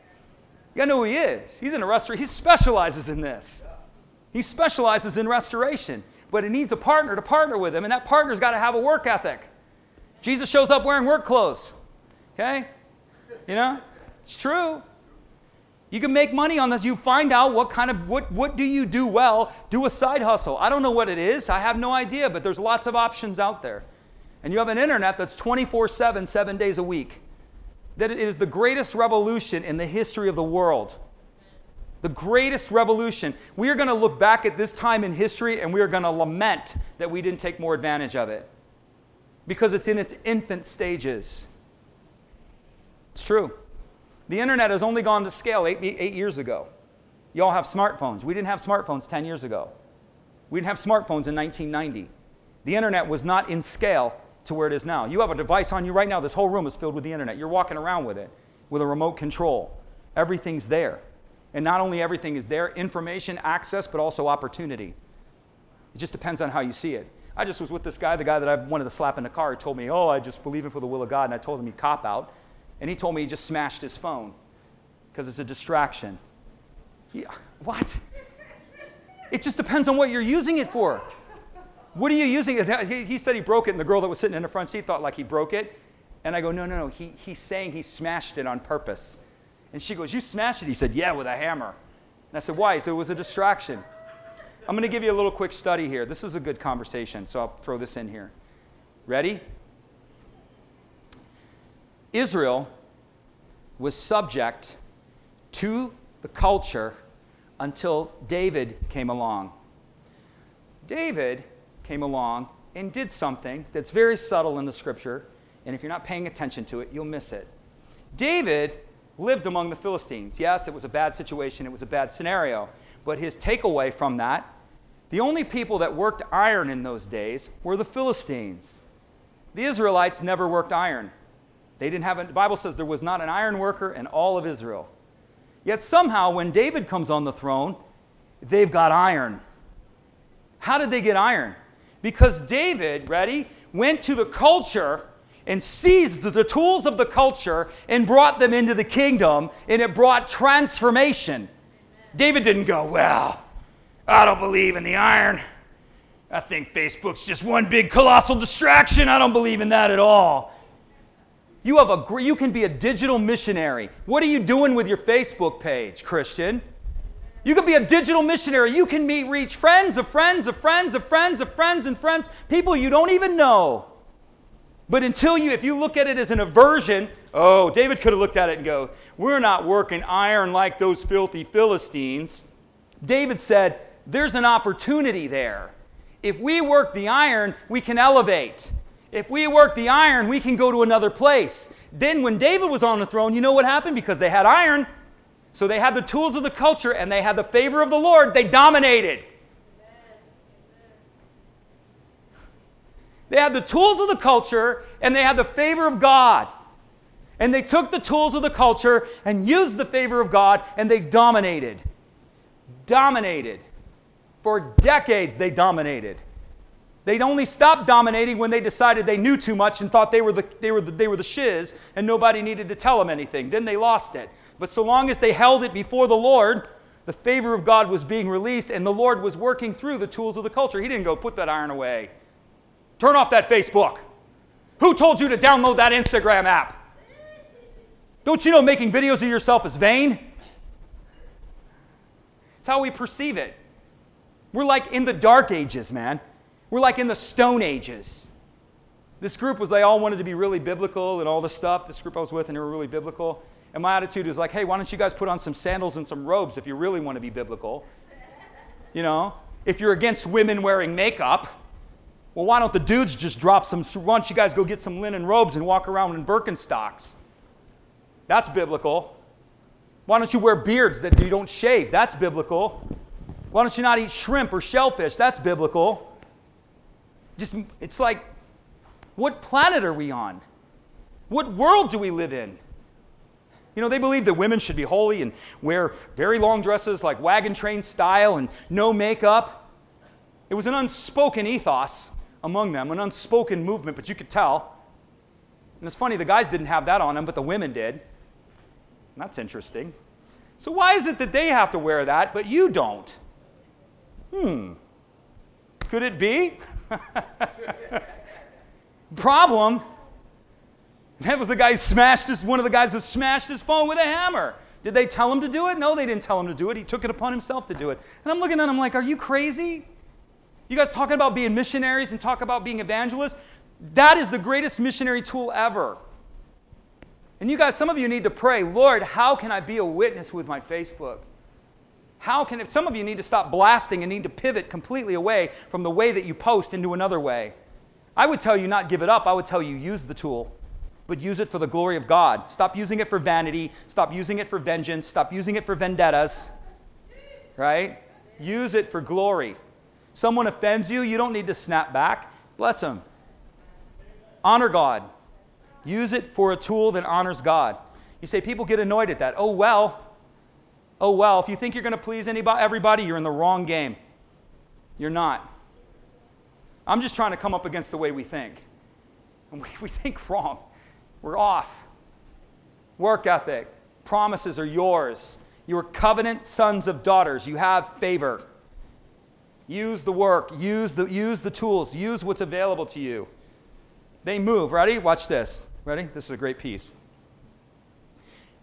You gotta know who he is. He's in a. He specializes in this. He specializes in restoration. But he needs a partner to partner with him, and that partner's got to have a work ethic. Jesus shows up wearing work clothes. Okay? You know? It's true. You can make money on this. You find out what kind of what what do you do well? Do a side hustle. I don't know what it is. I have no idea, but there's lots of options out there. And you have an internet that's 24/7 7 days a week. That it is the greatest revolution in the history of the world. the greatest revolution. We are going to look back at this time in history and we are going to lament that we didn't take more advantage of it because it's in its infant stages. It's true. The internet has only gone to scale eight, eight years ago. You all have smartphones. We didn't have smartphones 10 years ago. We didn't have smartphones in 1990. The internet was not in scale to where it is now. You have a device on you right now. This whole room is filled with the internet. You're walking around with it with a remote control. Everything's there. And not only everything is there, information, access, but also opportunity. It just depends on how you see it. I just was with this guy, the guy that I wanted to slap in the car. Told me, Oh, I just believe in for the will of God. And I told him he'd cop out. And he told me he just smashed his phone because it's a distraction. Yeah, what? It just depends on what you're using it for. What are you using it? He said he broke it, and the girl that was sitting in the front seat thought like he broke it. And I go, no, no, no. He, he's saying he smashed it on purpose. And she goes, You smashed it? He said, Yeah, with a hammer. And I said, Why? He said, It was a distraction. I'm going to give you a little quick study here. This is a good conversation, so I'll throw this in here. Ready? Israel was subject to the culture until David came along. David came along and did something that's very subtle in the scripture, and if you're not paying attention to it, you'll miss it. David lived among the Philistines. Yes, it was a bad situation, it was a bad scenario, but his takeaway from that the only people that worked iron in those days were the Philistines. The Israelites never worked iron. They didn't have a, the Bible says there was not an iron worker in all of Israel. Yet somehow, when David comes on the throne, they've got iron. How did they get iron? Because David, ready, went to the culture and seized the tools of the culture and brought them into the kingdom, and it brought transformation. David didn't go, Well, I don't believe in the iron. I think Facebook's just one big colossal distraction. I don't believe in that at all. You, have a, you can be a digital missionary. What are you doing with your Facebook page, Christian? You can be a digital missionary. You can meet, reach friends of friends of friends of friends of friends and friends, people you don't even know. But until you, if you look at it as an aversion, oh, David could have looked at it and go, We're not working iron like those filthy Philistines. David said, There's an opportunity there. If we work the iron, we can elevate. If we work the iron, we can go to another place. Then, when David was on the throne, you know what happened? Because they had iron, so they had the tools of the culture and they had the favor of the Lord, they dominated. They had the tools of the culture and they had the favor of God. And they took the tools of the culture and used the favor of God and they dominated. Dominated. For decades, they dominated. They'd only stopped dominating when they decided they knew too much and thought they were the, they were the, they were the shiz and nobody needed to tell them anything. Then they lost it. But so long as they held it before the Lord, the favor of God was being released and the Lord was working through the tools of the culture. He didn't go, put that iron away. Turn off that Facebook. Who told you to download that Instagram app? Don't you know making videos of yourself is vain? It's how we perceive it. We're like in the dark ages, man. We're like in the Stone Ages. This group was, they all wanted to be really biblical and all this stuff. This group I was with, and they were really biblical. And my attitude was like, hey, why don't you guys put on some sandals and some robes if you really want to be biblical? You know, if you're against women wearing makeup, well, why don't the dudes just drop some? Why don't you guys go get some linen robes and walk around in Birkenstocks? That's biblical. Why don't you wear beards that you don't shave? That's biblical. Why don't you not eat shrimp or shellfish? That's biblical. Just, it's like, what planet are we on? What world do we live in? You know, they believe that women should be holy and wear very long dresses like wagon train style and no makeup. It was an unspoken ethos among them, an unspoken movement, but you could tell. And it's funny, the guys didn't have that on them, but the women did. That's interesting. So, why is it that they have to wear that, but you don't? Hmm. Could it be? Problem. That was the guy who smashed his, one of the guys that smashed his phone with a hammer. Did they tell him to do it? No, they didn't tell him to do it. He took it upon himself to do it. And I'm looking at him like, are you crazy? You guys talking about being missionaries and talk about being evangelists? That is the greatest missionary tool ever. And you guys, some of you need to pray, Lord, how can I be a witness with my Facebook? How can, if some of you need to stop blasting and need to pivot completely away from the way that you post into another way. I would tell you not give it up. I would tell you use the tool, but use it for the glory of God. Stop using it for vanity. Stop using it for vengeance. Stop using it for vendettas. Right? Use it for glory. Someone offends you, you don't need to snap back. Bless them. Honor God. Use it for a tool that honors God. You say people get annoyed at that. Oh, well. Oh, well. If you think you're going to please anybody, everybody, you're in the wrong game. You're not. I'm just trying to come up against the way we think. And we, we think wrong. We're off. Work ethic. Promises are yours. You are covenant sons of daughters. You have favor. Use the work, use the, use the tools, use what's available to you. They move. Ready? Watch this. Ready? This is a great piece.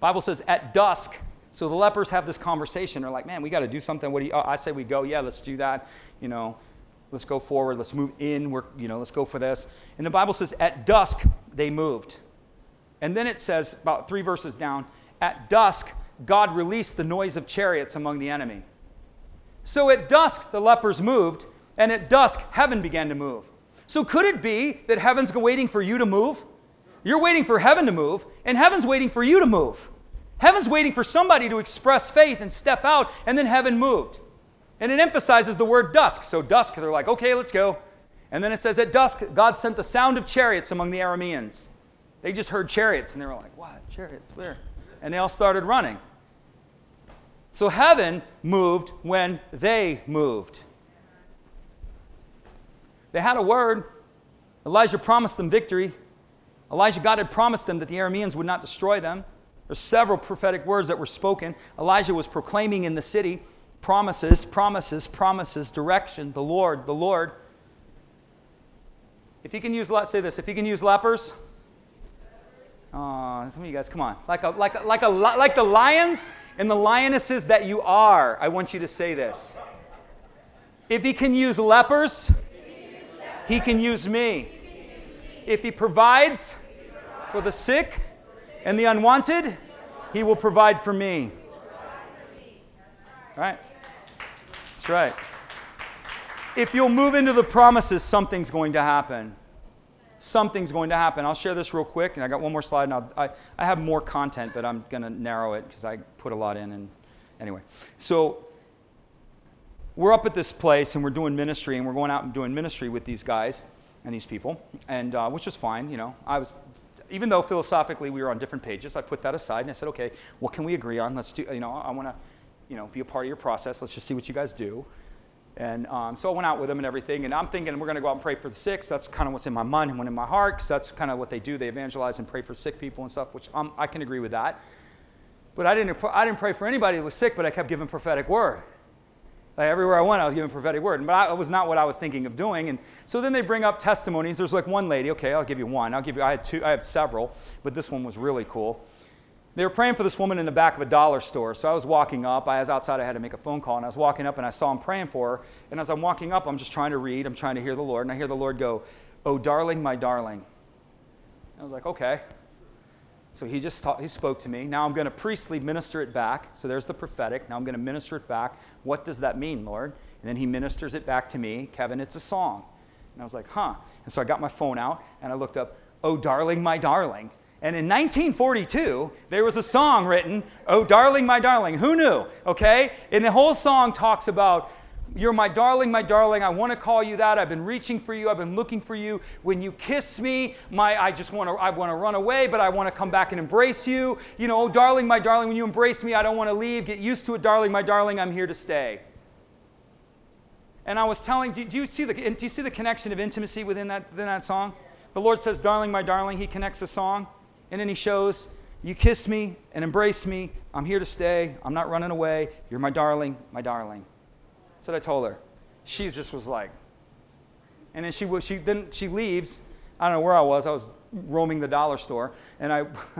Bible says at dusk. So the lepers have this conversation. They're like, "Man, we got to do something. What do you?" Oh, I say we go. Yeah, let's do that. You know, let's go forward. Let's move in. We're, you know, let's go for this. And the Bible says at dusk they moved. And then it says about three verses down, at dusk God released the noise of chariots among the enemy. So at dusk the lepers moved, and at dusk heaven began to move. So could it be that heaven's waiting for you to move? You're waiting for heaven to move, and heaven's waiting for you to move. Heaven's waiting for somebody to express faith and step out, and then heaven moved. And it emphasizes the word dusk. So, dusk, they're like, okay, let's go. And then it says, at dusk, God sent the sound of chariots among the Arameans. They just heard chariots, and they were like, what? Chariots? Where? And they all started running. So, heaven moved when they moved. They had a word. Elijah promised them victory. Elijah, God had promised them that the Arameans would not destroy them. There's several prophetic words that were spoken. Elijah was proclaiming in the city promises, promises, promises, direction, the Lord, the Lord. If he can use, say this, if he can use lepers, oh, some of you guys, come on. Like, a, like, a, like, a, like the lions and the lionesses that you are, I want you to say this. If he can use lepers, he can use me. If He provides for the sick and the unwanted, He will provide for me. Right? That's right. If you'll move into the promises, something's going to happen. Something's going to happen. I'll share this real quick, and I got one more slide, and I'll, I, I have more content, but I'm going to narrow it because I put a lot in. And anyway, so we're up at this place and we're doing ministry and we're going out and doing ministry with these guys and these people, and uh, which was fine. You know, I was, even though philosophically we were on different pages, I put that aside and I said, okay, what can we agree on? Let's do. You know, I want to, you know, be a part of your process. Let's just see what you guys do. And um, so I went out with them and everything, and I'm thinking we're going to go out and pray for the sick. So that's kind of what's in my mind and what's in my heart, because that's kind of what they do. They evangelize and pray for sick people and stuff, which I'm, I can agree with that. But I didn't, I didn't pray for anybody that was sick, but I kept giving prophetic word. Like everywhere I went, I was giving prophetic word. But that was not what I was thinking of doing. And so then they bring up testimonies. There's like one lady, okay, I'll give you one. I'll give you, I had two, I have several, but this one was really cool. They were praying for this woman in the back of a dollar store. So I was walking up. I was outside. I had to make a phone call. And I was walking up and I saw him praying for her. And as I'm walking up, I'm just trying to read. I'm trying to hear the Lord. And I hear the Lord go, Oh, darling, my darling. I was like, okay. So he just taught, he spoke to me. Now I'm going to priestly minister it back. So there's the prophetic. Now I'm going to minister it back. What does that mean, Lord? And then he ministers it back to me. Kevin, it's a song. And I was like, huh. And so I got my phone out and I looked up, Oh, darling, my darling. And in 1942, there was a song written, Oh, darling, my darling. Who knew? Okay? And the whole song talks about you're my darling, my darling. I want to call you that. I've been reaching for you. I've been looking for you. When you kiss me, my I just want to I want to run away, but I want to come back and embrace you. You know, oh, darling, my darling, when you embrace me, I don't want to leave. Get used to it, darling, my darling. I'm here to stay. And I was telling, do, do you see the do you see the connection of intimacy within that within that song? The Lord says, "Darling, my darling." He connects the song, and then He shows, "You kiss me and embrace me. I'm here to stay. I'm not running away. You're my darling, my darling." That's what I told her. She just was like, and then she, she, then she leaves. I don't know where I was. I was roaming the dollar store, and I,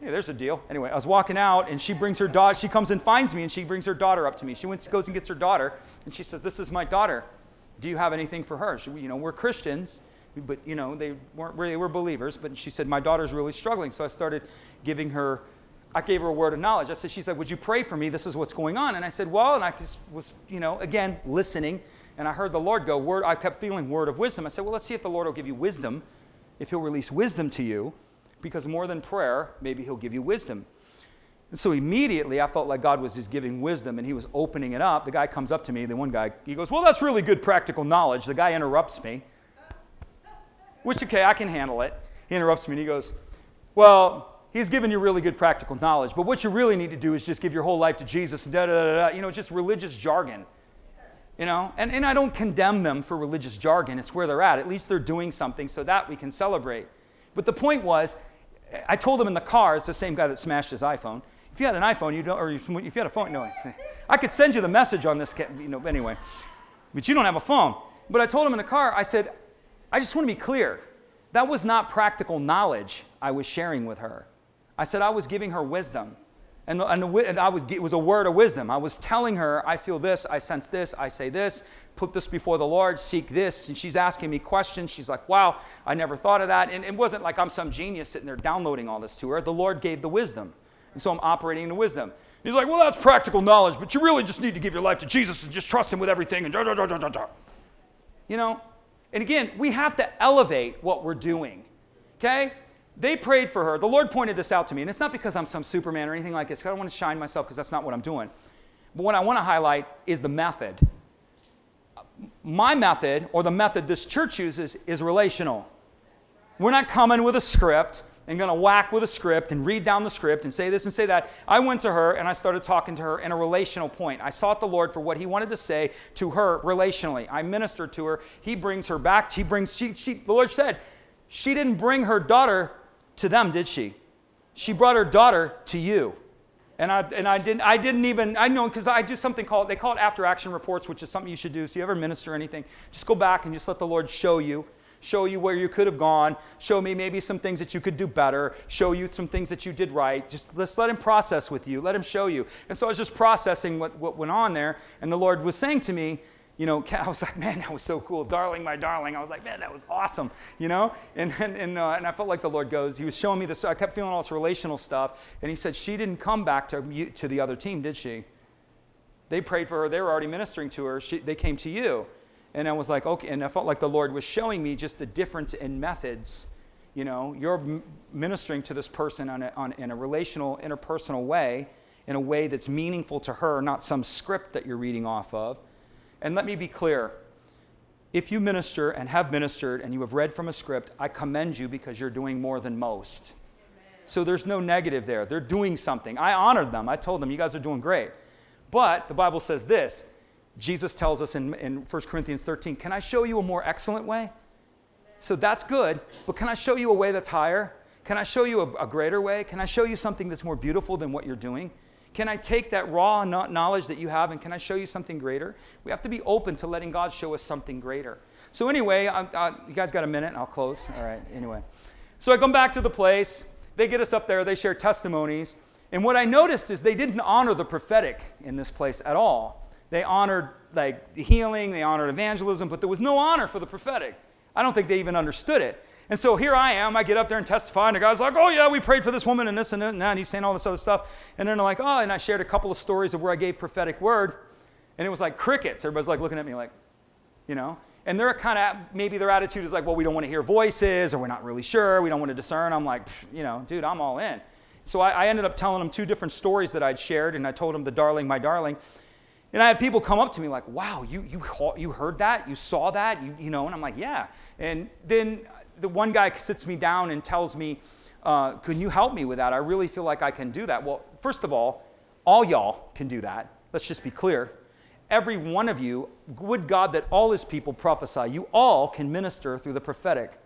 hey, there's a deal. Anyway, I was walking out, and she brings her daughter. She comes and finds me, and she brings her daughter up to me. She goes and gets her daughter, and she says, "This is my daughter. Do you have anything for her?" She, you know, we're Christians, but you know, they weren't they were believers. But she said, "My daughter's really struggling." So I started giving her I gave her a word of knowledge. I said, she said, would you pray for me? This is what's going on. And I said, well, and I just was, you know, again, listening. And I heard the Lord go, word, I kept feeling word of wisdom. I said, well, let's see if the Lord will give you wisdom, if he'll release wisdom to you, because more than prayer, maybe he'll give you wisdom. And so immediately I felt like God was just giving wisdom and he was opening it up. The guy comes up to me, the one guy, he goes, Well, that's really good practical knowledge. The guy interrupts me, which, okay, I can handle it. He interrupts me and he goes, Well, he's given you really good practical knowledge, but what you really need to do is just give your whole life to Jesus da da da da. You know, just religious jargon. You know, and, and I don't condemn them for religious jargon. It's where they're at. At least they're doing something so that we can celebrate. But the point was, I told him in the car, it's the same guy that smashed his iPhone. If you had an iPhone, you don't, or if you had a phone, no, I could send you the message on this, you know, anyway. But you don't have a phone. But I told him in the car, I said, I just want to be clear. That was not practical knowledge I was sharing with her. I said I was giving her wisdom. And, and, and I was, it was a word of wisdom. I was telling her, I feel this, I sense this, I say this, put this before the Lord, seek this. And she's asking me questions. She's like, wow, I never thought of that. And it wasn't like I'm some genius sitting there downloading all this to her. The Lord gave the wisdom. And so I'm operating in the wisdom. He's like, well, that's practical knowledge, but you really just need to give your life to Jesus and just trust Him with everything. And da, da, da, da, da. You know? And again, we have to elevate what we're doing. Okay? They prayed for her. The Lord pointed this out to me, and it's not because I'm some Superman or anything like this. I don't want to shine myself because that's not what I'm doing. But what I want to highlight is the method. My method, or the method this church uses, is relational. We're not coming with a script and going to whack with a script and read down the script and say this and say that. I went to her and I started talking to her in a relational point. I sought the Lord for what He wanted to say to her relationally. I ministered to her. He brings her back. He brings, she, she, the Lord said, she didn't bring her daughter to them, did she? She brought her daughter to you. And I, and I, didn't, I didn't even, I know because I do something called, they call it after action reports, which is something you should do. So you ever minister anything, just go back and just let the Lord show you, show you where you could have gone, show me maybe some things that you could do better, show you some things that you did right. Just let's let Him process with you, let Him show you. And so I was just processing what, what went on there. And the Lord was saying to me, you know, I was like, man, that was so cool. Darling, my darling. I was like, man, that was awesome, you know? And, and, and, uh, and I felt like the Lord goes, he was showing me this. I kept feeling all this relational stuff. And he said, she didn't come back to, to the other team, did she? They prayed for her. They were already ministering to her. She, they came to you. And I was like, okay. And I felt like the Lord was showing me just the difference in methods. You know, you're ministering to this person on a, on, in a relational, interpersonal way, in a way that's meaningful to her, not some script that you're reading off of. And let me be clear if you minister and have ministered and you have read from a script, I commend you because you're doing more than most. So there's no negative there. They're doing something. I honored them. I told them, you guys are doing great. But the Bible says this Jesus tells us in, in 1 Corinthians 13, Can I show you a more excellent way? So that's good, but can I show you a way that's higher? Can I show you a, a greater way? Can I show you something that's more beautiful than what you're doing? Can I take that raw knowledge that you have and can I show you something greater? We have to be open to letting God show us something greater. So, anyway, I, I, you guys got a minute? I'll close. All right, anyway. So, I come back to the place. They get us up there, they share testimonies. And what I noticed is they didn't honor the prophetic in this place at all. They honored like healing, they honored evangelism, but there was no honor for the prophetic. I don't think they even understood it. And so here I am. I get up there and testify, and the guy's like, "Oh yeah, we prayed for this woman and this and that," and he's saying all this other stuff. And then they're like, "Oh," and I shared a couple of stories of where I gave prophetic word, and it was like crickets. Everybody's like looking at me like, you know. And they're kind of maybe their attitude is like, "Well, we don't want to hear voices, or we're not really sure. We don't want to discern." I'm like, you know, dude, I'm all in. So I, I ended up telling them two different stories that I'd shared, and I told them the darling, my darling. And I had people come up to me like, wow, you, you, you heard that? You saw that? You, you know, and I'm like, yeah. And then the one guy sits me down and tells me, uh, Can you help me with that? I really feel like I can do that. Well, first of all, all y'all can do that. Let's just be clear. Every one of you, would God that all his people prophesy. You all can minister through the prophetic.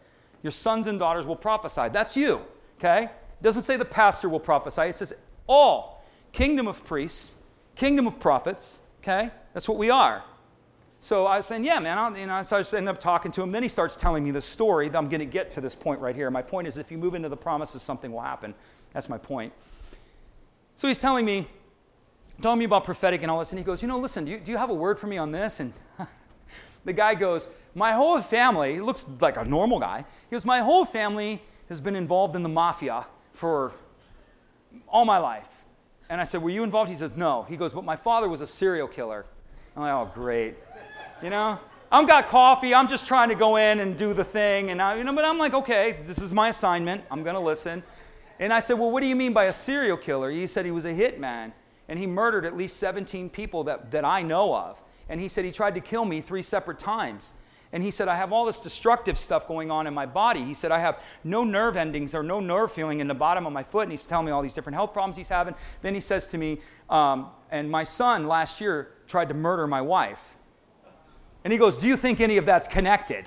Your sons and daughters will prophesy. That's you, okay? It doesn't say the pastor will prophesy, it says all. Kingdom of priests, kingdom of prophets, okay? That's what we are. So I was saying, yeah, man. I'll, you know, so I just ended up talking to him. Then he starts telling me the story. I'm going to get to this point right here. My point is, if you move into the promises, something will happen. That's my point. So he's telling me, telling me about prophetic and all this, and he goes, you know, listen, do you, do you have a word for me on this? And the guy goes, my whole family, he looks like a normal guy. He goes, my whole family has been involved in the mafia for all my life. And I said, Were you involved? He says, No. He goes, But my father was a serial killer. I'm like, Oh, great. You know? I've got coffee. I'm just trying to go in and do the thing. And I, you know, but I'm like, okay, this is my assignment. I'm going to listen. And I said, well, what do you mean by a serial killer? He said he was a hitman and he murdered at least 17 people that, that I know of. And he said he tried to kill me three separate times. And he said, I have all this destructive stuff going on in my body. He said, I have no nerve endings or no nerve feeling in the bottom of my foot. And he's telling me all these different health problems he's having. Then he says to me, um, and my son last year tried to murder my wife. And he goes, Do you think any of that's connected?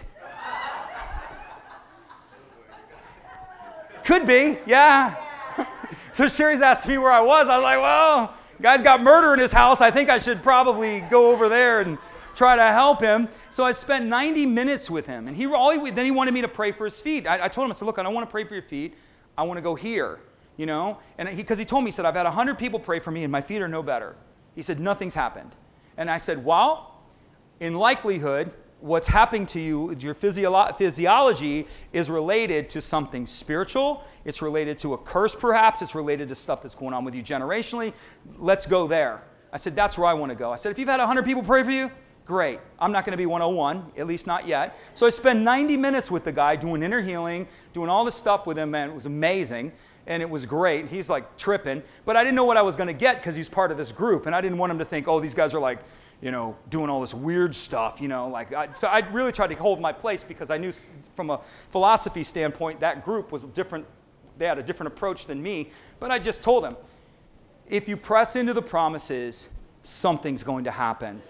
Could be, yeah. so Sherry's asked me where I was. I was like, Well, guy's got murder in his house. I think I should probably go over there and try to help him. So I spent 90 minutes with him. And he, all he then he wanted me to pray for his feet. I, I told him, I said, Look, I don't want to pray for your feet. I want to go here, you know? And because he, he told me, he said, I've had 100 people pray for me and my feet are no better. He said, Nothing's happened. And I said, Well, in likelihood, what's happening to you, your physio- physiology is related to something spiritual. It's related to a curse, perhaps. It's related to stuff that's going on with you generationally. Let's go there. I said, That's where I want to go. I said, If you've had 100 people pray for you, great. I'm not going to be 101, at least not yet. So I spent 90 minutes with the guy doing inner healing, doing all this stuff with him, and It was amazing. And it was great. He's like tripping. But I didn't know what I was going to get because he's part of this group. And I didn't want him to think, oh, these guys are like, you know, doing all this weird stuff, you know, like, I, so I really tried to hold my place because I knew from a philosophy standpoint that group was different, they had a different approach than me, but I just told them, if you press into the promises, something's going to happen.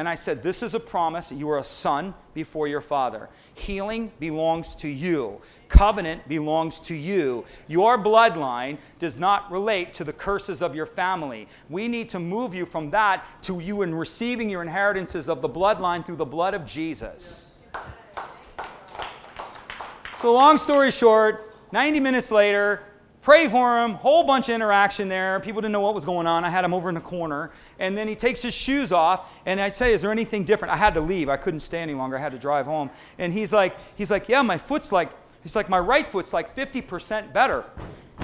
And I said, This is a promise. You are a son before your father. Healing belongs to you, covenant belongs to you. Your bloodline does not relate to the curses of your family. We need to move you from that to you in receiving your inheritances of the bloodline through the blood of Jesus. So, long story short, 90 minutes later, pray for him, whole bunch of interaction there. People didn't know what was going on. I had him over in the corner. And then he takes his shoes off, and I say, Is there anything different? I had to leave. I couldn't stay any longer. I had to drive home. And he's like, he's like, Yeah, my foot's like, he's like, my right foot's like 50% better.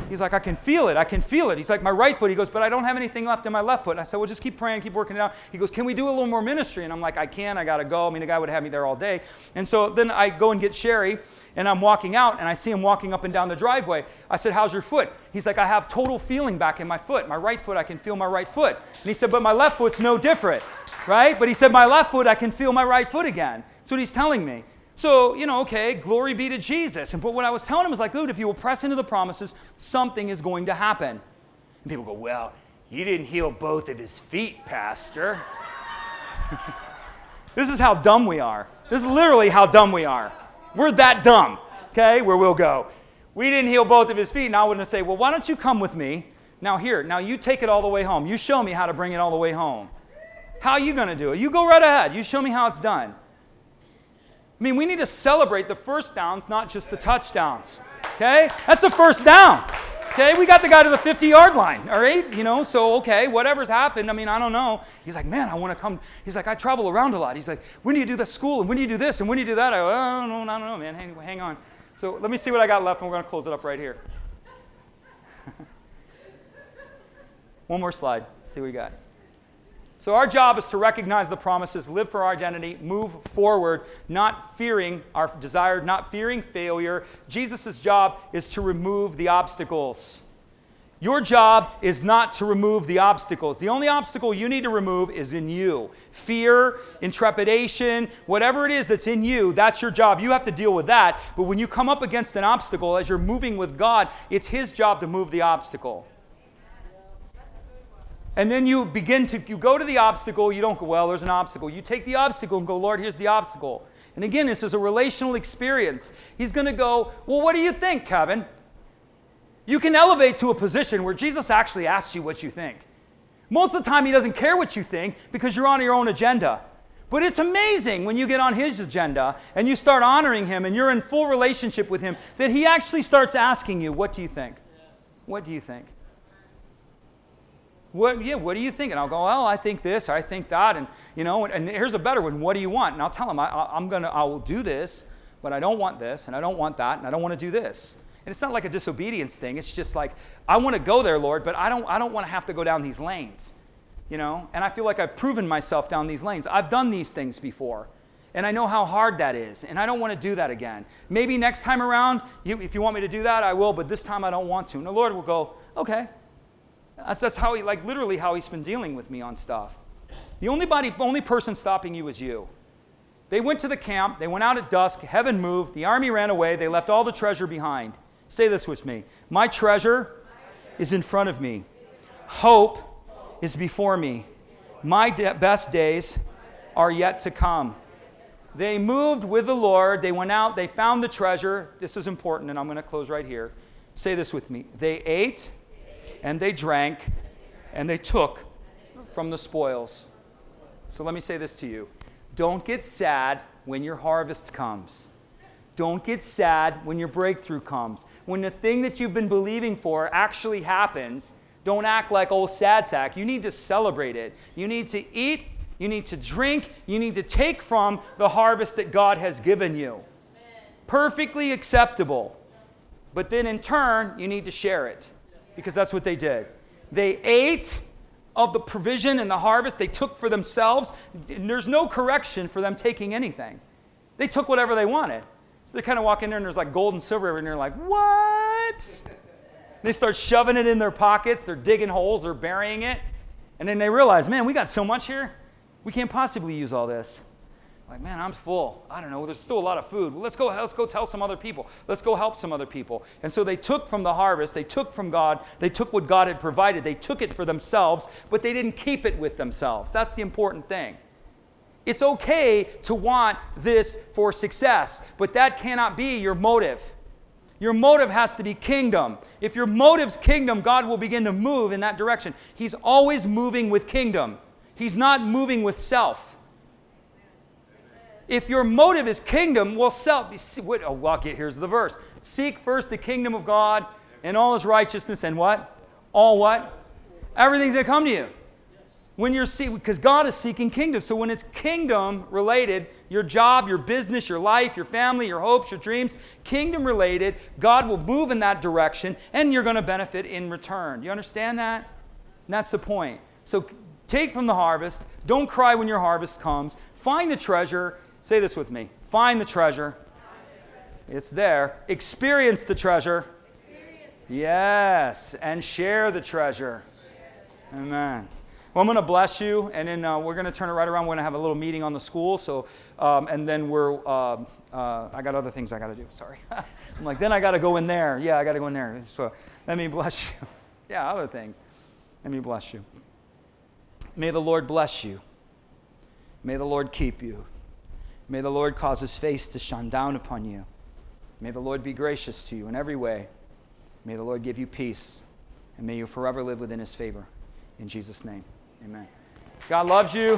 He's like, I can feel it. I can feel it. He's like, my right foot. He goes, but I don't have anything left in my left foot. And I said, well, just keep praying, keep working it out. He goes, can we do a little more ministry? And I'm like, I can. I got to go. I mean, the guy would have me there all day. And so then I go and get Sherry, and I'm walking out and I see him walking up and down the driveway. I said, How's your foot? He's like, I have total feeling back in my foot. My right foot, I can feel my right foot. And he said, But my left foot's no different, right? But he said, My left foot, I can feel my right foot again. That's what he's telling me. So, you know, okay, glory be to Jesus. And but what I was telling him was like, dude, if you will press into the promises, something is going to happen. And people go, Well, you didn't heal both of his feet, Pastor. this is how dumb we are. This is literally how dumb we are. We're that dumb, okay, where we'll go. We didn't heal both of his feet. Now I wouldn't say, well, why don't you come with me? Now, here, now you take it all the way home. You show me how to bring it all the way home. How are you going to do it? You go right ahead. You show me how it's done. I mean, we need to celebrate the first downs, not just the touchdowns. Okay? That's a first down. Okay, we got the guy to the 50 yard line, all right? You know, so okay, whatever's happened, I mean, I don't know. He's like, man, I want to come. He's like, I travel around a lot. He's like, when do you do the school? And when do you do this? And when do you do that? I go, I don't know, I don't know, man. Hang, hang on. So let me see what I got left, and we're going to close it up right here. One more slide. See what we got. So, our job is to recognize the promises, live for our identity, move forward, not fearing our desire, not fearing failure. Jesus' job is to remove the obstacles. Your job is not to remove the obstacles. The only obstacle you need to remove is in you. Fear, intrepidation, whatever it is that's in you, that's your job. You have to deal with that. But when you come up against an obstacle as you're moving with God, it's His job to move the obstacle. And then you begin to, you go to the obstacle, you don't go, well, there's an obstacle. You take the obstacle and go, Lord, here's the obstacle. And again, this is a relational experience. He's going to go, well, what do you think, Kevin? You can elevate to a position where Jesus actually asks you what you think. Most of the time, he doesn't care what you think because you're on your own agenda. But it's amazing when you get on his agenda and you start honoring him and you're in full relationship with him that he actually starts asking you, What do you think? What do you think? What, yeah, what do you think? And I'll go, well, I think this, I think that, and you know, and, and here's a better one. What do you want? And I'll tell him, I, I'm gonna, I will do this, but I don't want this, and I don't want that, and I don't want to do this. And it's not like a disobedience thing. It's just like, I want to go there, Lord, but I don't, I don't want to have to go down these lanes. You know? And I feel like I've proven myself down these lanes. I've done these things before. And I know how hard that is. And I don't want to do that again. Maybe next time around, you, if you want me to do that, I will, but this time I don't want to. And the Lord will go, okay. That's, that's how he, like literally how he's been dealing with me on stuff. The only, body, only person stopping you is you. They went to the camp, they went out at dusk, heaven moved, the army ran away, they left all the treasure behind. Say this with me My treasure is in front of me, hope is before me. My de- best days are yet to come. They moved with the Lord, they went out, they found the treasure. This is important, and I'm going to close right here. Say this with me. They ate and they drank and they took from the spoils. So let me say this to you don't get sad when your harvest comes. Don't get sad when your breakthrough comes. When the thing that you've been believing for actually happens, don't act like old sad sack. You need to celebrate it. You need to eat, you need to drink, you need to take from the harvest that God has given you. Perfectly acceptable. But then in turn, you need to share it because that's what they did. They ate of the provision and the harvest they took for themselves. There's no correction for them taking anything. They took whatever they wanted. So they kind of walk in there and there's like gold and silver, and they're like, what? They start shoving it in their pockets, they're digging holes, they're burying it. And then they realize, man, we got so much here, we can't possibly use all this. Like, man, I'm full. I don't know. There's still a lot of food. Well, let's go. Let's go tell some other people. Let's go help some other people. And so they took from the harvest. They took from God. They took what God had provided. They took it for themselves, but they didn't keep it with themselves. That's the important thing. It's okay to want this for success, but that cannot be your motive. Your motive has to be kingdom. If your motive's kingdom, God will begin to move in that direction. He's always moving with kingdom. He's not moving with self if your motive is kingdom, well, self. Oh, well, here's the verse: Seek first the kingdom of God and all His righteousness, and what? All what? Everything's gonna come to you. When you're seeking, because God is seeking kingdom. So when it's kingdom related, your job, your business, your life, your family, your hopes, your dreams, kingdom related, God will move in that direction, and you're going to benefit in return. You understand that? And that's the point. So take from the harvest. Don't cry when your harvest comes. Find the treasure Say this with me find the treasure. It's there. Experience the treasure. Yes, and share the treasure. Amen. Well, I'm going to bless you, and then uh, we're going to turn it right around. We're going to have a little meeting on the school. So, um, and then we're. Uh, uh, I got other things I got to do. Sorry. I'm like, then I got to go in there. Yeah, I got to go in there. So let me bless you. yeah, other things. Let me bless you. May the Lord bless you. May the Lord keep you. May the Lord cause his face to shine down upon you. May the Lord be gracious to you in every way. May the Lord give you peace. And may you forever live within his favor. In Jesus' name, amen. God loves you.